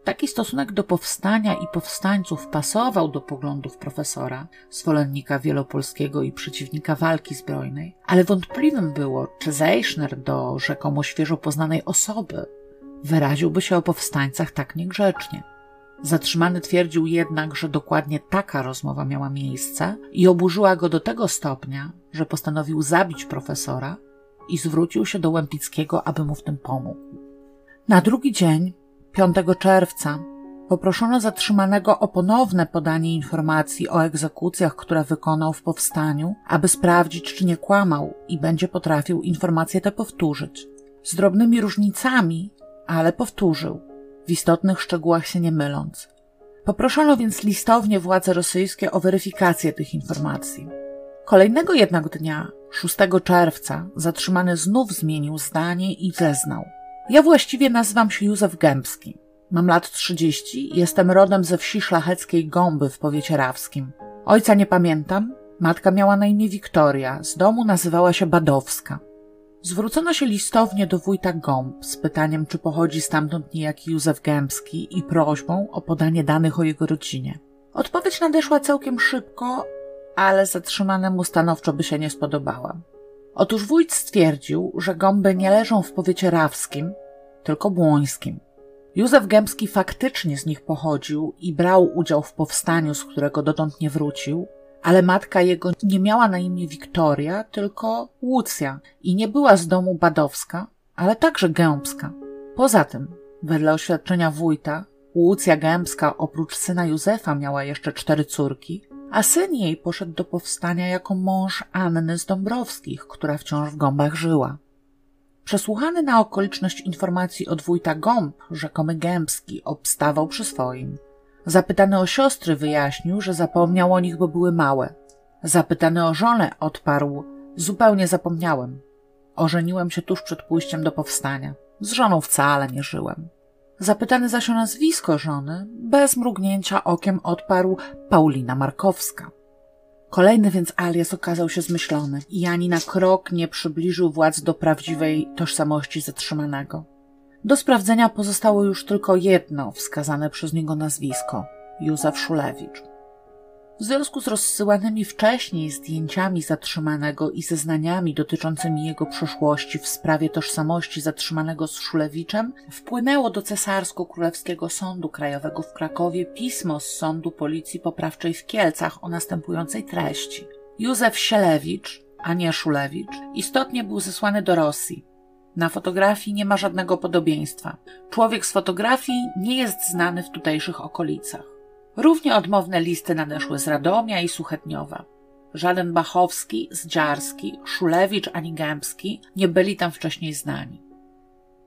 Taki stosunek do powstania i powstańców pasował do poglądów profesora, zwolennika wielopolskiego i przeciwnika walki zbrojnej, ale wątpliwym było, czy Zejszner do rzekomo świeżo poznanej osoby wyraziłby się o powstańcach tak niegrzecznie. Zatrzymany twierdził jednak, że dokładnie taka rozmowa miała miejsce i oburzyła go do tego stopnia, że postanowił zabić profesora i zwrócił się do Łępickiego, aby mu w tym pomógł. Na drugi dzień 5 czerwca poproszono zatrzymanego o ponowne podanie informacji o egzekucjach, które wykonał w powstaniu, aby sprawdzić, czy nie kłamał i będzie potrafił informacje te powtórzyć. Z drobnymi różnicami, ale powtórzył, w istotnych szczegółach się nie myląc. Poproszono więc listownie władze rosyjskie o weryfikację tych informacji. Kolejnego jednak dnia, 6 czerwca, zatrzymany znów zmienił zdanie i zeznał. Ja właściwie nazywam się Józef Gębski. Mam lat 30 i jestem rodem ze wsi szlacheckiej Gąby w powiecie rawskim. Ojca nie pamiętam, matka miała na imię Wiktoria, z domu nazywała się Badowska. Zwrócono się listownie do wójta Gąb z pytaniem, czy pochodzi stamtąd niejaki Józef Gębski i prośbą o podanie danych o jego rodzinie. Odpowiedź nadeszła całkiem szybko, ale zatrzymanemu stanowczo by się nie spodobała. Otóż wójt stwierdził, że gąby nie leżą w powiecie rawskim, tylko błońskim. Józef Gębski faktycznie z nich pochodził i brał udział w powstaniu, z którego dotąd nie wrócił, ale matka jego nie miała na imię Wiktoria, tylko Łucja i nie była z domu Badowska, ale także Gębska. Poza tym, wedle oświadczenia wójta, Łucja Gębska oprócz syna Józefa miała jeszcze cztery córki, a syn jej poszedł do powstania jako mąż Anny z Dąbrowskich, która wciąż w Gąbach żyła. Przesłuchany na okoliczność informacji od wójta Gąb, rzekomy Gębski obstawał przy swoim. Zapytany o siostry wyjaśnił, że zapomniał o nich, bo były małe. Zapytany o żonę odparł, zupełnie zapomniałem. Ożeniłem się tuż przed pójściem do powstania. Z żoną wcale nie żyłem. Zapytany zaś o nazwisko żony, bez mrugnięcia okiem odparł Paulina Markowska. Kolejny więc alias okazał się zmyślony i ani na krok nie przybliżył władz do prawdziwej tożsamości zatrzymanego. Do sprawdzenia pozostało już tylko jedno wskazane przez niego nazwisko Józef Szulewicz. W związku z rozsyłanymi wcześniej zdjęciami zatrzymanego i zeznaniami dotyczącymi jego przeszłości w sprawie tożsamości zatrzymanego z Szulewiczem, wpłynęło do Cesarsko-Królewskiego Sądu Krajowego w Krakowie pismo z Sądu Policji Poprawczej w Kielcach o następującej treści. Józef Sielewicz, a nie Szulewicz, istotnie był zesłany do Rosji. Na fotografii nie ma żadnego podobieństwa. Człowiek z fotografii nie jest znany w tutejszych okolicach. Równie odmowne listy nadeszły z Radomia i Suchetniowa. Żaden Bachowski, Zdziarski, Szulewicz ani Gębski nie byli tam wcześniej znani.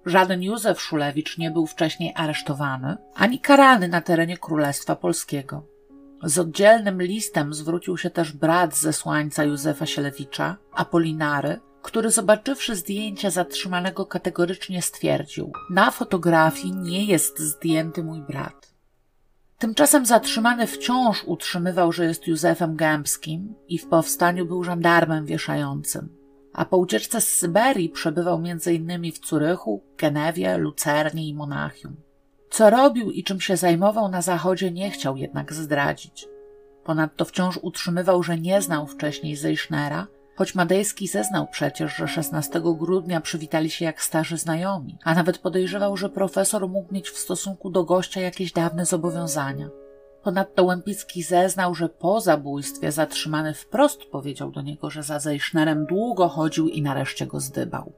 Żaden Józef Szulewicz nie był wcześniej aresztowany ani karany na terenie Królestwa Polskiego. Z oddzielnym listem zwrócił się też brat zesłańca Józefa Sielewicza, Apolinary, który zobaczywszy zdjęcia zatrzymanego kategorycznie stwierdził: Na fotografii nie jest zdjęty mój brat. Tymczasem zatrzymany wciąż utrzymywał, że jest Józefem Gębskim i w powstaniu był żandarmem wieszającym, a po ucieczce z Syberii przebywał m.in. w Curychu, Genewie, Lucernie i Monachium. Co robił i czym się zajmował na zachodzie nie chciał jednak zdradzić. Ponadto wciąż utrzymywał, że nie znał wcześniej Zeichnera choć Madejski zeznał przecież, że 16 grudnia przywitali się jak starzy znajomi, a nawet podejrzewał, że profesor mógł mieć w stosunku do gościa jakieś dawne zobowiązania. Ponadto Łępicki zeznał, że po zabójstwie zatrzymany wprost powiedział do niego, że za Zejsznerem długo chodził i nareszcie go zdybał.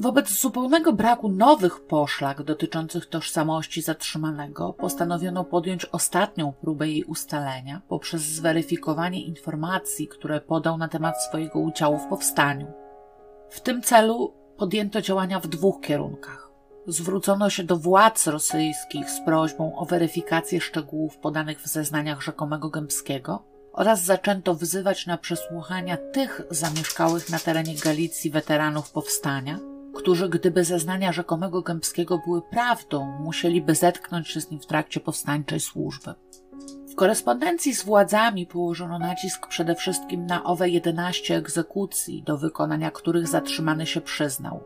Wobec zupełnego braku nowych poszlak dotyczących tożsamości zatrzymanego postanowiono podjąć ostatnią próbę jej ustalenia poprzez zweryfikowanie informacji, które podał na temat swojego udziału w powstaniu. W tym celu podjęto działania w dwóch kierunkach. Zwrócono się do władz rosyjskich z prośbą o weryfikację szczegółów podanych w zeznaniach rzekomego Gębskiego oraz zaczęto wzywać na przesłuchania tych zamieszkałych na terenie Galicji weteranów powstania, którzy gdyby zeznania rzekomego Gębskiego były prawdą, musieliby zetknąć się z nim w trakcie powstańczej służby. W korespondencji z władzami położono nacisk przede wszystkim na owe 11 egzekucji, do wykonania których zatrzymany się przyznał.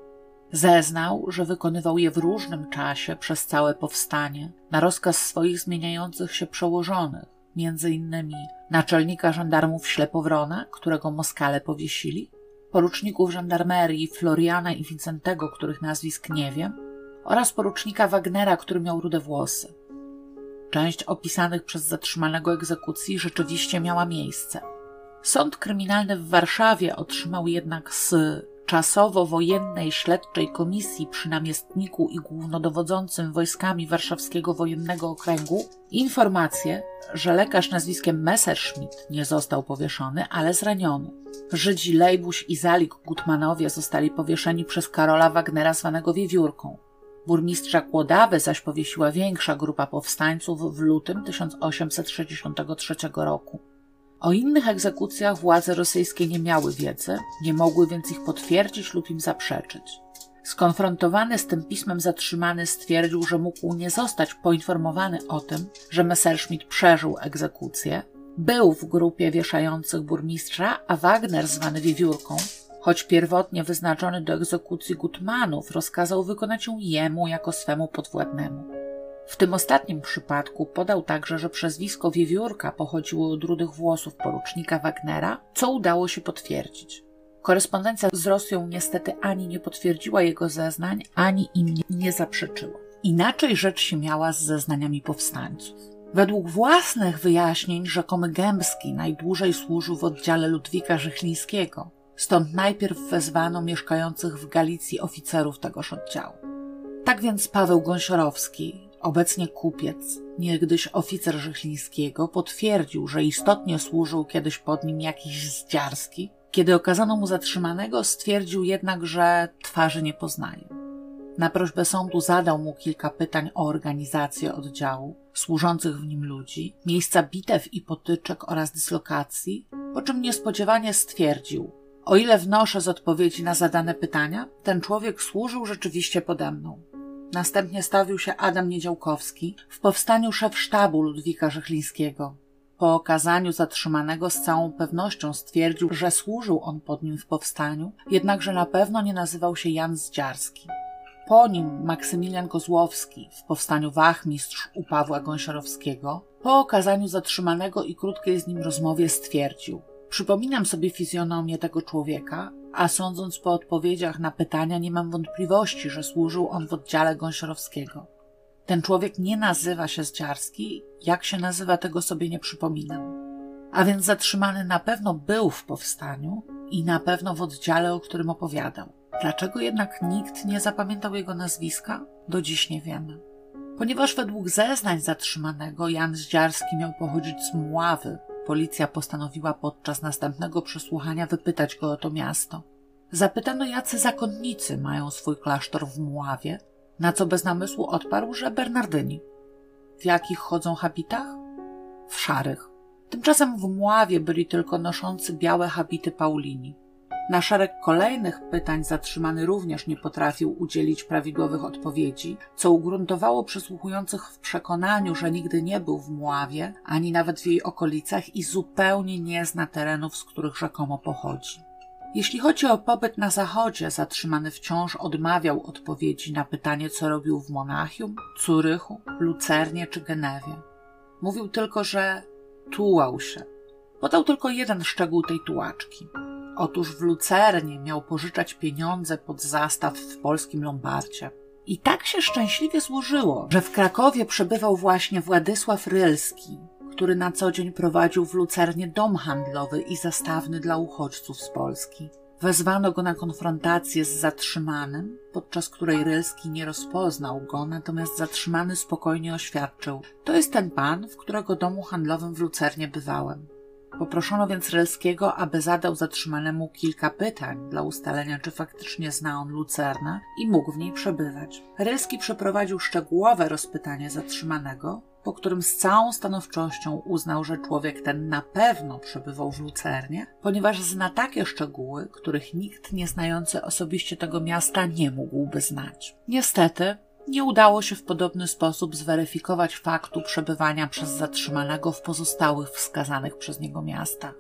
Zeznał, że wykonywał je w różnym czasie przez całe powstanie, na rozkaz swoich zmieniających się przełożonych, między innymi naczelnika żandarmów Ślepowrona, którego Moskale powiesili, poruczników żandarmerii Floriana i Wincentego, których nazwisk nie wiem, oraz porucznika Wagnera, który miał rude włosy. Część opisanych przez zatrzymanego egzekucji rzeczywiście miała miejsce. Sąd kryminalny w Warszawie otrzymał jednak z czasowo-wojennej śledczej komisji przy namiestniku i głównodowodzącym wojskami Warszawskiego Wojennego Okręgu informację, że lekarz nazwiskiem Messerschmitt nie został powieszony, ale zraniony. Żydzi Lejbuś i Zalik Gutmanowie zostali powieszeni przez Karola Wagnera zwanego Wiewiórką. Burmistrza Kłodawy zaś powiesiła większa grupa powstańców w lutym 1863 roku. O innych egzekucjach władze rosyjskie nie miały wiedzy, nie mogły więc ich potwierdzić lub im zaprzeczyć. Skonfrontowany z tym pismem zatrzymany stwierdził, że mógł nie zostać poinformowany o tym, że Messerschmitt przeżył egzekucję, był w grupie wieszających burmistrza, a Wagner, zwany Wiewiórką, choć pierwotnie wyznaczony do egzekucji Gutmanów, rozkazał wykonać ją jemu jako swemu podwładnemu. W tym ostatnim przypadku podał także, że przezwisko Wiewiórka pochodziło od rudych włosów porucznika Wagnera, co udało się potwierdzić. Korespondencja z Rosją niestety ani nie potwierdziła jego zeznań, ani im nie zaprzeczyła. Inaczej rzecz się miała z zeznaniami powstańców. Według własnych wyjaśnień rzekomy Gębski najdłużej służył w oddziale Ludwika Żychlińskiego, stąd najpierw wezwano mieszkających w Galicji oficerów tegoż oddziału. Tak więc Paweł Gąsiorowski, obecnie kupiec, niegdyś oficer Żychlińskiego, potwierdził, że istotnie służył kiedyś pod nim jakiś zdziarski. Kiedy okazano mu zatrzymanego, stwierdził jednak, że twarzy nie poznaje. Na prośbę sądu zadał mu kilka pytań o organizację oddziału, służących w nim ludzi, miejsca bitew i potyczek oraz dyslokacji, po czym niespodziewanie stwierdził, o ile wnoszę z odpowiedzi na zadane pytania, ten człowiek służył rzeczywiście pode mną. Następnie stawił się Adam Niedziałkowski, w powstaniu szef sztabu Ludwika Rzechlińskiego. Po okazaniu zatrzymanego z całą pewnością stwierdził, że służył on pod nim w powstaniu, jednakże na pewno nie nazywał się Jan Zdziarski. Po nim Maksymilian Kozłowski w powstaniu wachmistrz u Pawła Gąsiorowskiego, po okazaniu zatrzymanego i krótkiej z nim rozmowie stwierdził – Przypominam sobie fizjonomię tego człowieka, a sądząc po odpowiedziach na pytania, nie mam wątpliwości, że służył on w oddziale Gąsiorowskiego. Ten człowiek nie nazywa się Zdziarski, jak się nazywa, tego sobie nie przypominam. A więc zatrzymany na pewno był w powstaniu i na pewno w oddziale, o którym opowiadał. Dlaczego jednak nikt nie zapamiętał jego nazwiska? Do dziś nie wiemy. Ponieważ według zeznań zatrzymanego Jan Zdziarski miał pochodzić z Mławy, Policja postanowiła podczas następnego przesłuchania wypytać go o to miasto. Zapytano, jacy zakonnicy mają swój klasztor w Muławie, na co bez namysłu odparł, że Bernardyni. W jakich chodzą habitach? W szarych. Tymczasem w Muławie byli tylko noszący białe habity Paulini. Na szereg kolejnych pytań zatrzymany również nie potrafił udzielić prawidłowych odpowiedzi, co ugruntowało przysłuchujących w przekonaniu, że nigdy nie był w Muławie, ani nawet w jej okolicach i zupełnie nie zna terenów, z których rzekomo pochodzi. Jeśli chodzi o pobyt na zachodzie, zatrzymany wciąż odmawiał odpowiedzi na pytanie, co robił w Monachium, Curychu, Lucernie czy Genewie. Mówił tylko, że tułał się. Podał tylko jeden szczegół tej tułaczki. Otóż w Lucernie miał pożyczać pieniądze pod zastaw w polskim Lombardzie. I tak się szczęśliwie złożyło, że w Krakowie przebywał właśnie Władysław Rylski, który na co dzień prowadził w Lucernie dom handlowy i zastawny dla uchodźców z Polski. Wezwano go na konfrontację z zatrzymanym, podczas której Rylski nie rozpoznał go, natomiast zatrzymany spokojnie oświadczył: To jest ten pan, w którego domu handlowym w Lucernie bywałem. Poproszono więc Relskiego, aby zadał zatrzymanemu kilka pytań dla ustalenia, czy faktycznie zna on Lucernę i mógł w niej przebywać. Relski przeprowadził szczegółowe rozpytanie zatrzymanego, po którym z całą stanowczością uznał, że człowiek ten na pewno przebywał w Lucernie, ponieważ zna takie szczegóły, których nikt nie znający osobiście tego miasta nie mógłby znać. Niestety, Nie udało się w podobny sposób zweryfikować faktu przebywania przez zatrzymanego w pozostałych wskazanych przez niego miastach.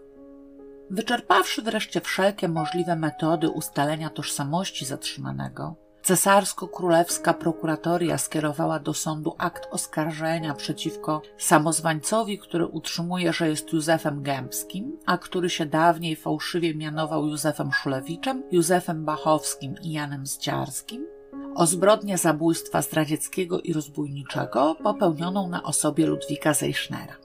Wyczerpawszy wreszcie wszelkie możliwe metody ustalenia tożsamości zatrzymanego, cesarsko-królewska prokuratoria skierowała do sądu akt oskarżenia przeciwko samozwańcowi, który utrzymuje, że jest Józefem Gębskim, a który się dawniej fałszywie mianował Józefem Szulewiczem, Józefem Bachowskim i Janem Zdziarskim, o zbrodnię zabójstwa zdradzieckiego i rozbójniczego popełnioną na osobie Ludwika Zeichnera.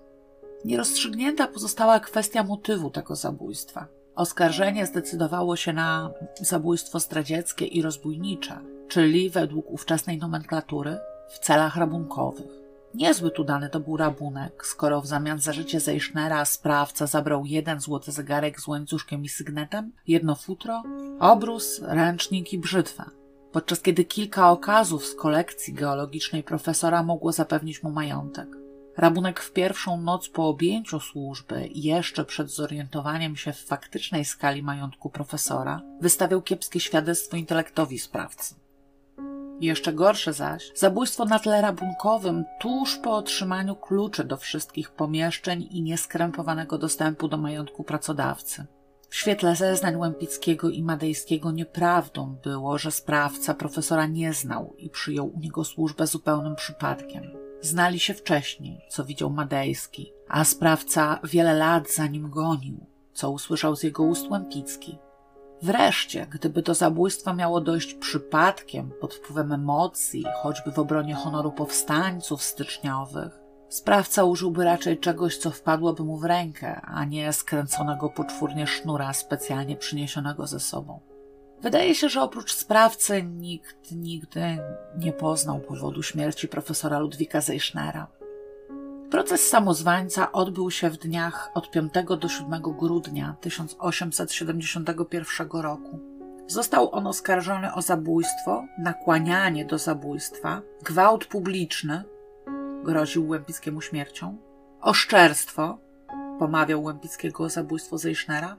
Nierozstrzygnięta pozostała kwestia motywu tego zabójstwa. Oskarżenie zdecydowało się na zabójstwo zdradzieckie i rozbójnicze, czyli według ówczesnej nomenklatury w celach rabunkowych. Niezbyt udany to był rabunek, skoro w zamian za życie Zeichnera sprawca zabrał jeden złoty zegarek z łańcuszkiem i sygnetem, jedno futro, obrus, ręcznik i brzytwę, podczas kiedy kilka okazów z kolekcji geologicznej profesora mogło zapewnić mu majątek. Rabunek w pierwszą noc po objęciu służby jeszcze przed zorientowaniem się w faktycznej skali majątku profesora wystawiał kiepskie świadectwo intelektowi sprawcy. Jeszcze gorsze zaś, zabójstwo na tle rabunkowym tuż po otrzymaniu kluczy do wszystkich pomieszczeń i nieskrępowanego dostępu do majątku pracodawcy. W świetle zeznań Łępickiego i Madejskiego nieprawdą było, że sprawca profesora nie znał i przyjął u niego służbę zupełnym przypadkiem. Znali się wcześniej, co widział Madejski, a sprawca wiele lat za nim gonił, co usłyszał z jego ust Łępicki. Wreszcie, gdyby do zabójstwa miało dojść przypadkiem, pod wpływem emocji, choćby w obronie honoru powstańców styczniowych, sprawca użyłby raczej czegoś, co wpadłoby mu w rękę, a nie skręconego poczwórnie sznura specjalnie przyniesionego ze sobą. Wydaje się, że oprócz sprawcy nikt nigdy nie poznał powodu śmierci profesora Ludwika Zeichnera. Proces samozwańca odbył się w dniach od 5 do 7 grudnia 1871 roku. Został on oskarżony o zabójstwo, nakłanianie do zabójstwa, gwałt publiczny, groził Łępickiemu śmiercią, oszczerstwo, pomawiał Łępickiego o zabójstwo Zeichnera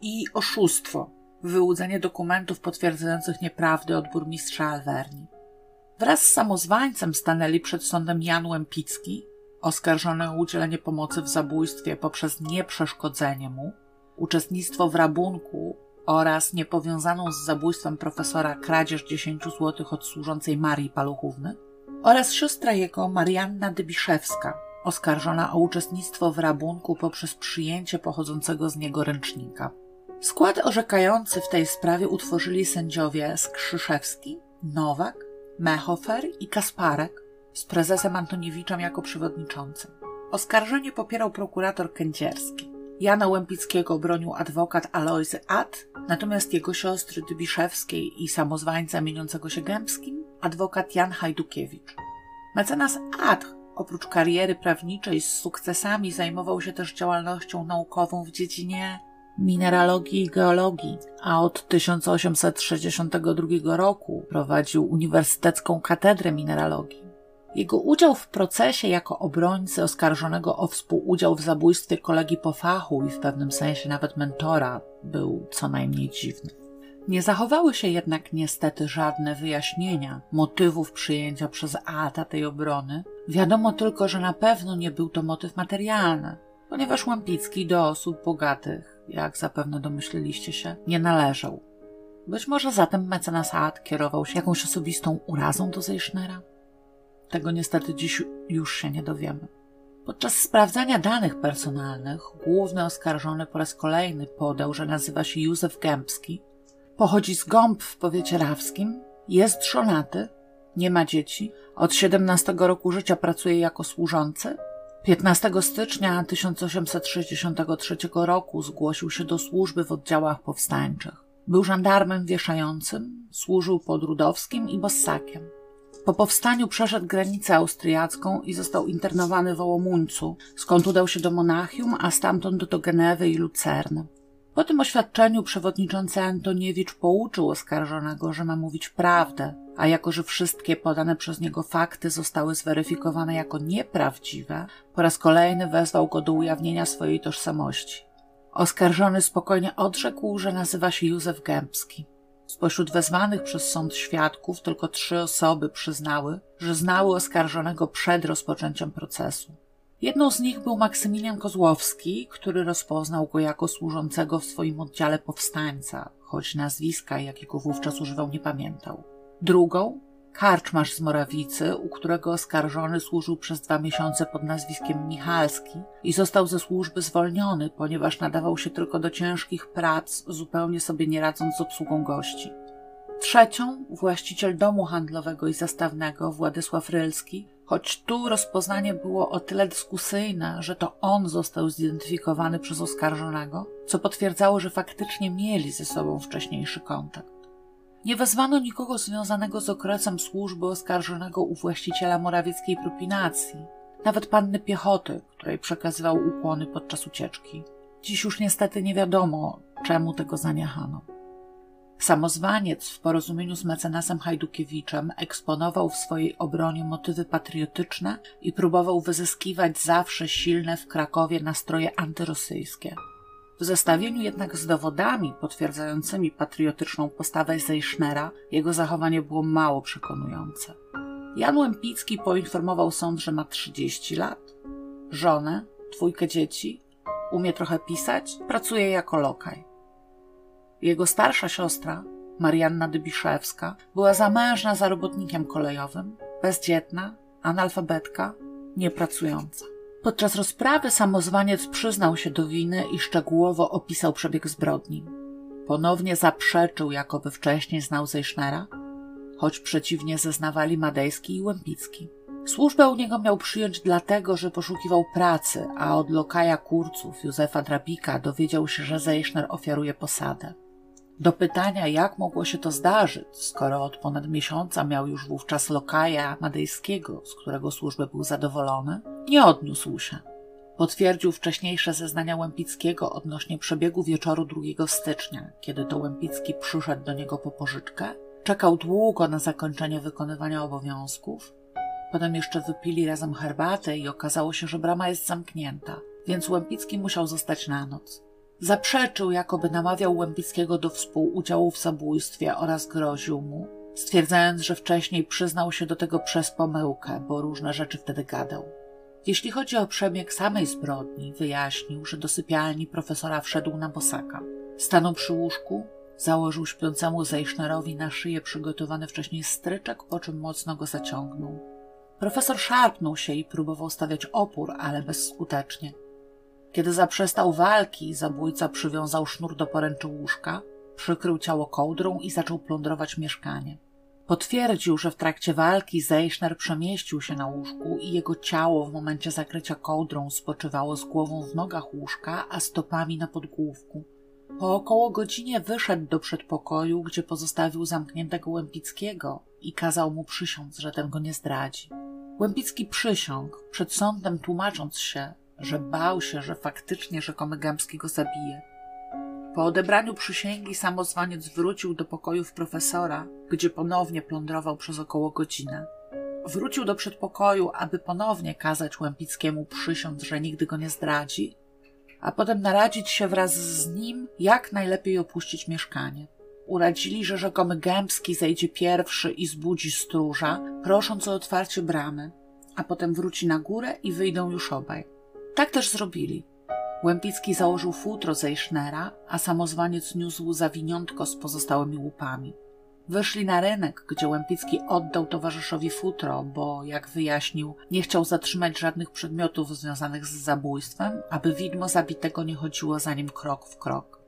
i oszustwo, wyłudzenie dokumentów potwierdzających nieprawdy od burmistrza Alverni. Wraz z samozwańcem stanęli przed sądem Jan Łępicki, oskarżony o udzielenie pomocy w zabójstwie poprzez nieprzeszkodzenie mu, uczestnictwo w rabunku oraz niepowiązaną z zabójstwem profesora kradzież 10 zł od służącej Marii Paluchówny oraz siostra jego Marianna Dybiszewska, oskarżona o uczestnictwo w rabunku poprzez przyjęcie pochodzącego z niego ręcznika. Skład orzekający w tej sprawie utworzyli sędziowie Skrzyszewski, Nowak, Mechofer i Kasparek z prezesem Antoniewiczem jako przewodniczącym. Oskarżenie popierał prokurator Kędzierski. Jana Łępickiego bronił adwokat Alojzy Ad, natomiast jego siostry Dybiszewskiej i samozwańca mieniącego się Gębskim adwokat Jan Hajdukiewicz. Mecenas Ad oprócz kariery prawniczej z sukcesami zajmował się też działalnością naukową w dziedzinie mineralogii i geologii, a od 1862 roku prowadził Uniwersytecką Katedrę Mineralogii. Jego udział w procesie jako obrońcy oskarżonego o współudział w zabójstwie kolegi po fachu i w pewnym sensie nawet mentora był co najmniej dziwny. Nie zachowały się jednak niestety żadne wyjaśnienia motywów przyjęcia przez Ata tej obrony. Wiadomo tylko, że na pewno nie był to motyw materialny, ponieważ Łampicki do osób bogatych jak zapewne domyśliliście się, nie należał. Być może zatem mecenas Ad kierował się jakąś osobistą urazą do Zeichnera? Tego niestety dziś już się nie dowiemy. Podczas sprawdzania danych personalnych główny oskarżony po raz kolejny podał, że nazywa się Józef Gębski, pochodzi z Gąb w powiecie rawskim, jest żonaty, nie ma dzieci, od 17 roku życia pracuje jako służący 15 stycznia 1863 roku zgłosił się do służby w oddziałach powstańczych. Był żandarmem wieszającym, służył pod Rudowskim i Bossakiem. Po powstaniu przeszedł granicę austriacką i został internowany w Ołomuńcu, skąd udał się do Monachium, a stamtąd do Genewy i Lucerny. Po tym oświadczeniu przewodniczący Antoniewicz pouczył oskarżonego, że ma mówić prawdę, a jako że wszystkie podane przez niego fakty zostały zweryfikowane jako nieprawdziwe, po raz kolejny wezwał go do ujawnienia swojej tożsamości. Oskarżony spokojnie odrzekł, że nazywa się Józef Gębski. Spośród wezwanych przez sąd świadków tylko trzy osoby przyznały, że znały oskarżonego przed rozpoczęciem procesu. Jedną z nich był Maksymilian Kozłowski, który rozpoznał go jako służącego w swoim oddziale powstańca, choć nazwiska, jakiego wówczas używał, nie pamiętał. Drugą karczmarz z Morawicy, u którego oskarżony służył przez dwa miesiące pod nazwiskiem Michalski i został ze służby zwolniony, ponieważ nadawał się tylko do ciężkich prac, zupełnie sobie nie radząc z obsługą gości. Trzecią, właściciel domu handlowego i zastawnego Władysław Rylski, choć tu rozpoznanie było o tyle dyskusyjne, że to on został zidentyfikowany przez oskarżonego, co potwierdzało, że faktycznie mieli ze sobą wcześniejszy kontakt. Nie wezwano nikogo związanego z okresem służby oskarżonego u właściciela morawieckiej propinacji, nawet panny piechoty, której przekazywał ukłony podczas ucieczki. Dziś już niestety nie wiadomo, czemu tego zaniechano. Samozwaniec w porozumieniu z mecenasem Hajdukiewiczem eksponował w swojej obronie motywy patriotyczne i próbował wyzyskiwać zawsze silne w Krakowie nastroje antyrosyjskie. W zestawieniu jednak z dowodami potwierdzającymi patriotyczną postawę Zeichnera, jego zachowanie było mało przekonujące. Jan Łempicki poinformował sąd, że ma 30 lat, żonę, dwójkę dzieci, umie trochę pisać, pracuje jako lokaj. Jego starsza siostra, Marianna Dybiszewska, była zamężna za robotnikiem kolejowym, bezdzietna, analfabetka, niepracująca. Podczas rozprawy samozwaniec przyznał się do winy i szczegółowo opisał przebieg zbrodni. Ponownie zaprzeczył, jakoby wcześniej znał Zeichnera, choć przeciwnie zeznawali Madejski i Łempicki. Służbę u niego miał przyjąć dlatego, że poszukiwał pracy, a od lokaja kurców Józefa Drabika dowiedział się, że Zeichner ofiaruje posadę. Do pytania, jak mogło się to zdarzyć, skoro od ponad miesiąca miał już wówczas lokaja madejskiego, z którego służbę był zadowolony, nie odniósł się. Potwierdził wcześniejsze zeznania Łempickiego odnośnie przebiegu wieczoru 2 stycznia, kiedy to Łempicki przyszedł do niego po pożyczkę, czekał długo na zakończenie wykonywania obowiązków, potem jeszcze wypili razem herbatę i okazało się, że brama jest zamknięta, więc Łempicki musiał zostać na noc. Zaprzeczył, jakoby namawiał Łębickiego do współudziału w zabójstwie oraz groził mu, stwierdzając, że wcześniej przyznał się do tego przez pomyłkę, bo różne rzeczy wtedy gadał. Jeśli chodzi o przebieg samej zbrodni, wyjaśnił, że do sypialni profesora wszedł na bosaka. Stanął przy łóżku, założył śpiącemu Zeichnerowi na szyję przygotowany wcześniej stryczek, po czym mocno go zaciągnął. Profesor szarpnął się i próbował stawiać opór, ale bezskutecznie. Kiedy zaprzestał walki, zabójca przywiązał sznur do poręczy łóżka, przykrył ciało kołdrą i zaczął plądrować mieszkanie. Potwierdził, że w trakcie walki Zeichner przemieścił się na łóżku i jego ciało w momencie zakrycia kołdrą spoczywało z głową w nogach łóżka, a stopami na podgłówku. Po około godzinie wyszedł do przedpokoju, gdzie pozostawił zamkniętego Łępickiego i kazał mu przysiąc, że ten go nie zdradzi. Łępicki przysiągł, przed sądem tłumacząc się, że bał się, że faktycznie rzekomy Gębski go zabije. Po odebraniu przysięgi samozwaniec wrócił do pokojów profesora, gdzie ponownie plądrował przez około godzinę. Wrócił do przedpokoju, aby ponownie kazać Łępickiemu przysiąc, że nigdy go nie zdradzi, a potem naradzić się wraz z nim, jak najlepiej opuścić mieszkanie. Uradzili, że rzekomy Gębski zejdzie pierwszy i zbudzi stróża, prosząc o otwarcie bramy, a potem wróci na górę i wyjdą już obaj. Tak też zrobili. Łępicki założył futro Zeichnera, a samozwaniec niósł zawiniątko z pozostałymi łupami. Wyszli na rynek, gdzie Łępicki oddał towarzyszowi futro, bo, jak wyjaśnił, nie chciał zatrzymać żadnych przedmiotów związanych z zabójstwem, aby widmo zabitego nie chodziło za nim krok w krok.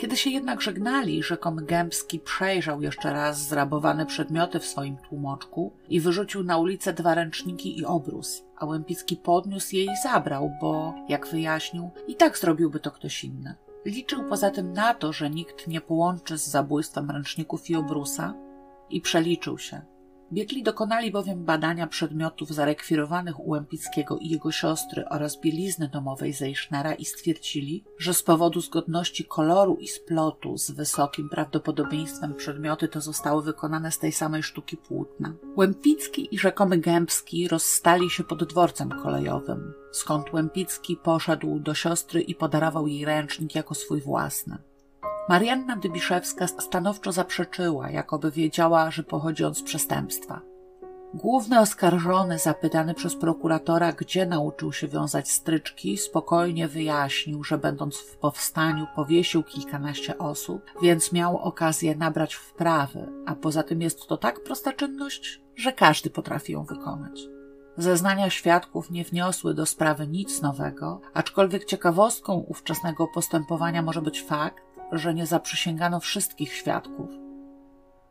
Kiedy się jednak żegnali, rzekomy Gębski przejrzał jeszcze raz zrabowane przedmioty w swoim tłumoczku i wyrzucił na ulicę dwa ręczniki i obrus, a Łępicki podniósł je i zabrał, bo, jak wyjaśnił, i tak zrobiłby to ktoś inny. Liczył poza tym na to, że nikt nie połączy z zabójstwem ręczników i obrusa i przeliczył się. Biegli dokonali bowiem badania przedmiotów zarekwirowanych u Łępickiego i jego siostry oraz bielizny domowej Zeichnera i stwierdzili, że z powodu zgodności koloru i splotu z wysokim prawdopodobieństwem przedmioty te zostały wykonane z tej samej sztuki płótna. Łępicki i rzekomy Gębski rozstali się pod dworcem kolejowym, skąd Łępicki poszedł do siostry i podarował jej ręcznik jako swój własny. Marianna Dybiszewska stanowczo zaprzeczyła, jakoby wiedziała, że pochodzi on z przestępstwa. Główny oskarżony, zapytany przez prokuratora, gdzie nauczył się wiązać stryczki, spokojnie wyjaśnił, że będąc w powstaniu powiesił kilkanaście osób, więc miał okazję nabrać wprawy, a poza tym jest to tak prosta czynność, że każdy potrafi ją wykonać. Zeznania świadków nie wniosły do sprawy nic nowego, aczkolwiek ciekawostką ówczesnego postępowania może być fakt, że nie zaprzysięgano wszystkich świadków.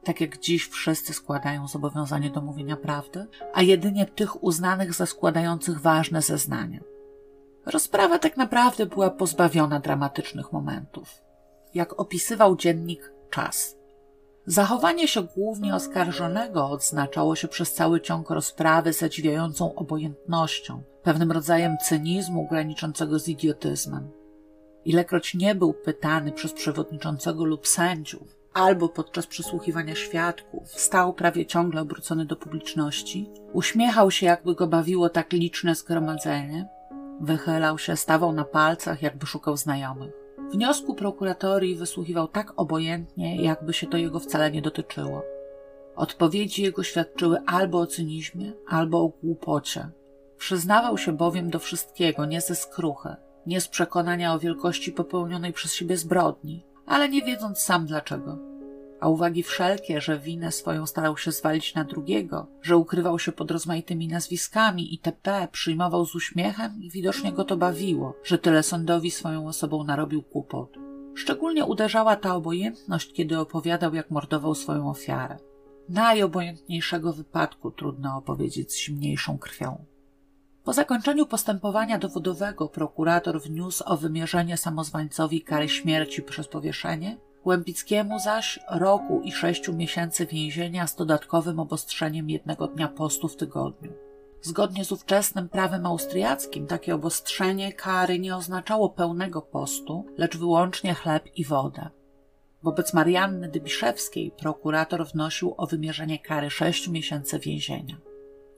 Tak jak dziś wszyscy składają zobowiązanie do mówienia prawdy, a jedynie tych uznanych za składających ważne zeznania. Rozprawa tak naprawdę była pozbawiona dramatycznych momentów. Jak opisywał dziennik Czas. Zachowanie się głównie oskarżonego odznaczało się przez cały ciąg rozprawy zadziwiającą obojętnością, pewnym rodzajem cynizmu graniczącego z idiotyzmem. Ilekroć nie był pytany przez przewodniczącego lub sędziów, albo podczas przesłuchiwania świadków, stał prawie ciągle obrócony do publiczności, uśmiechał się, jakby go bawiło tak liczne zgromadzenie, wychylał się, stawał na palcach, jakby szukał znajomych. Wniosku prokuratorii wysłuchiwał tak obojętnie, jakby się to jego wcale nie dotyczyło. Odpowiedzi jego świadczyły albo o cynizmie, albo o głupocie. Przyznawał się bowiem do wszystkiego, nie ze skruchy, nie z przekonania o wielkości popełnionej przez siebie zbrodni, ale nie wiedząc sam dlaczego. A uwagi wszelkie, że winę swoją starał się zwalić na drugiego, że ukrywał się pod rozmaitymi nazwiskami itp., przyjmował z uśmiechem i widocznie go to bawiło, że tyle sądowi swoją osobą narobił kłopot. Szczególnie uderzała ta obojętność, kiedy opowiadał, jak mordował swoją ofiarę. Najobojętniejszego wypadku trudno opowiedzieć z zimniejszą krwią. Po zakończeniu postępowania dowodowego prokurator wniósł o wymierzenie samozwańcowi kary śmierci przez powieszenie, Łębickiemu zaś roku i sześciu miesięcy więzienia z dodatkowym obostrzeniem jednego dnia postu w tygodniu. Zgodnie z ówczesnym prawem austriackim takie obostrzenie kary nie oznaczało pełnego postu, lecz wyłącznie chleb i wodę. Wobec Marianny Dybiszewskiej prokurator wnosił o wymierzenie kary sześciu miesięcy więzienia.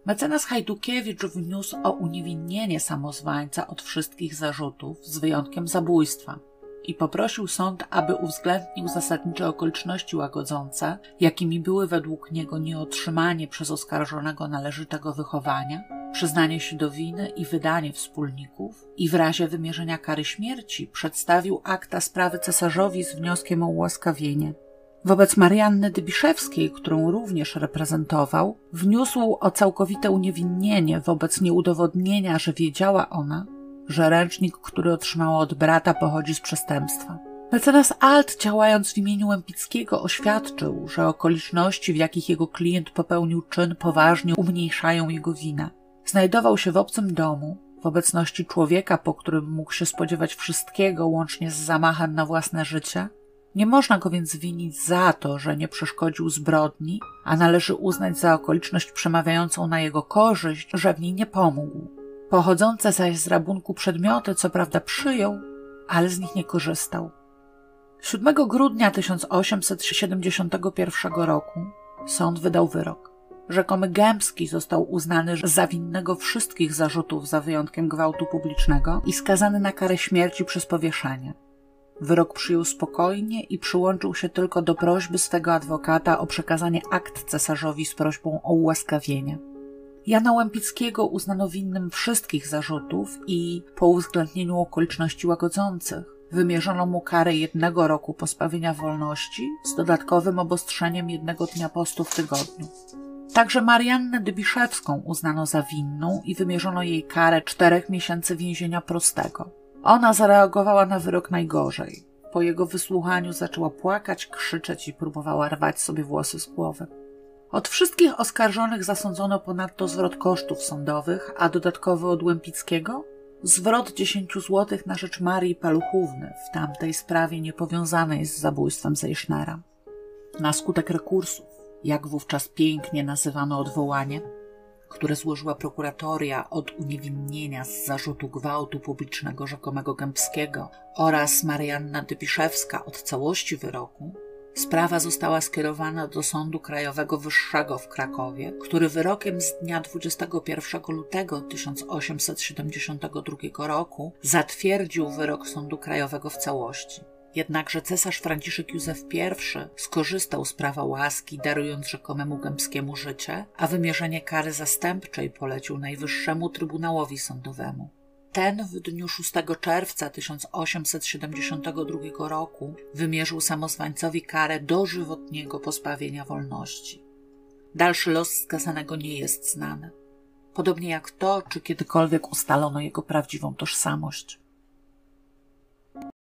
Mecenas Hajdukiewicz wniósł o uniewinnienie samozwańca od wszystkich zarzutów, z wyjątkiem zabójstwa, i poprosił sąd, aby uwzględnił zasadnicze okoliczności łagodzące, jakimi były według niego nieotrzymanie przez oskarżonego należytego wychowania, przyznanie się do winy i wydanie wspólników, i w razie wymierzenia kary śmierci przedstawił akta sprawy cesarzowi z wnioskiem o ułaskawienie. Wobec Marianny Dybiszewskiej, którą również reprezentował, wniósł o całkowite uniewinnienie wobec nieudowodnienia, że wiedziała ona, że ręcznik, który otrzymała od brata, pochodzi z przestępstwa. Mecenas Alt, działając w imieniu Łępickiego, oświadczył, że okoliczności, w jakich jego klient popełnił czyn, poważnie umniejszają jego winę. Znajdował się w obcym domu, w obecności człowieka, po którym mógł się spodziewać wszystkiego, łącznie z zamachem na własne życie, nie można go więc winić za to, że nie przeszkodził zbrodni, a należy uznać za okoliczność przemawiającą na jego korzyść, że w niej nie pomógł. Pochodzące zaś z rabunku przedmioty, co prawda przyjął, ale z nich nie korzystał. 7 grudnia 1871 roku sąd wydał wyrok. Rzekomy Gębski został uznany za winnego wszystkich zarzutów za wyjątkiem gwałtu publicznego i skazany na karę śmierci przez powieszenie. Wyrok przyjął spokojnie i przyłączył się tylko do prośby swego adwokata o przekazanie akt cesarzowi z prośbą o ułaskawienie. Jana Łępickiego uznano winnym wszystkich zarzutów i, po uwzględnieniu okoliczności łagodzących, wymierzono mu karę jednego roku pozbawienia wolności z dodatkowym obostrzeniem jednego dnia postu w tygodniu. Także Mariannę Dybiszewską uznano za winną i wymierzono jej karę czterech miesięcy więzienia prostego. Ona zareagowała na wyrok najgorzej. Po jego wysłuchaniu zaczęła płakać, krzyczeć i próbowała rwać sobie włosy z głowy. Od wszystkich oskarżonych zasądzono ponadto zwrot kosztów sądowych, a dodatkowo od Łępickiego zwrot 10 zł na rzecz Marii Paluchówny w tamtej sprawie niepowiązanej z zabójstwem Zejsznera. Na skutek rekursów, jak wówczas pięknie nazywano odwołanie, które złożyła prokuratoria od uniewinnienia z zarzutu gwałtu publicznego rzekomego Gębskiego oraz Marianna Dybiszewska od całości wyroku, sprawa została skierowana do Sądu Krajowego Wyższego w Krakowie, który wyrokiem z dnia 21 lutego 1872 roku zatwierdził wyrok Sądu Krajowego w całości. Jednakże cesarz Franciszek Józef I skorzystał z prawa łaski, darując rzekomemu Gębskiemu życie, a wymierzenie kary zastępczej polecił Najwyższemu Trybunałowi Sądowemu. Ten w dniu 6 czerwca 1872 roku wymierzył samozwańcowi karę dożywotniego pozbawienia wolności. Dalszy los skazanego nie jest znany, podobnie jak to, czy kiedykolwiek ustalono jego prawdziwą tożsamość.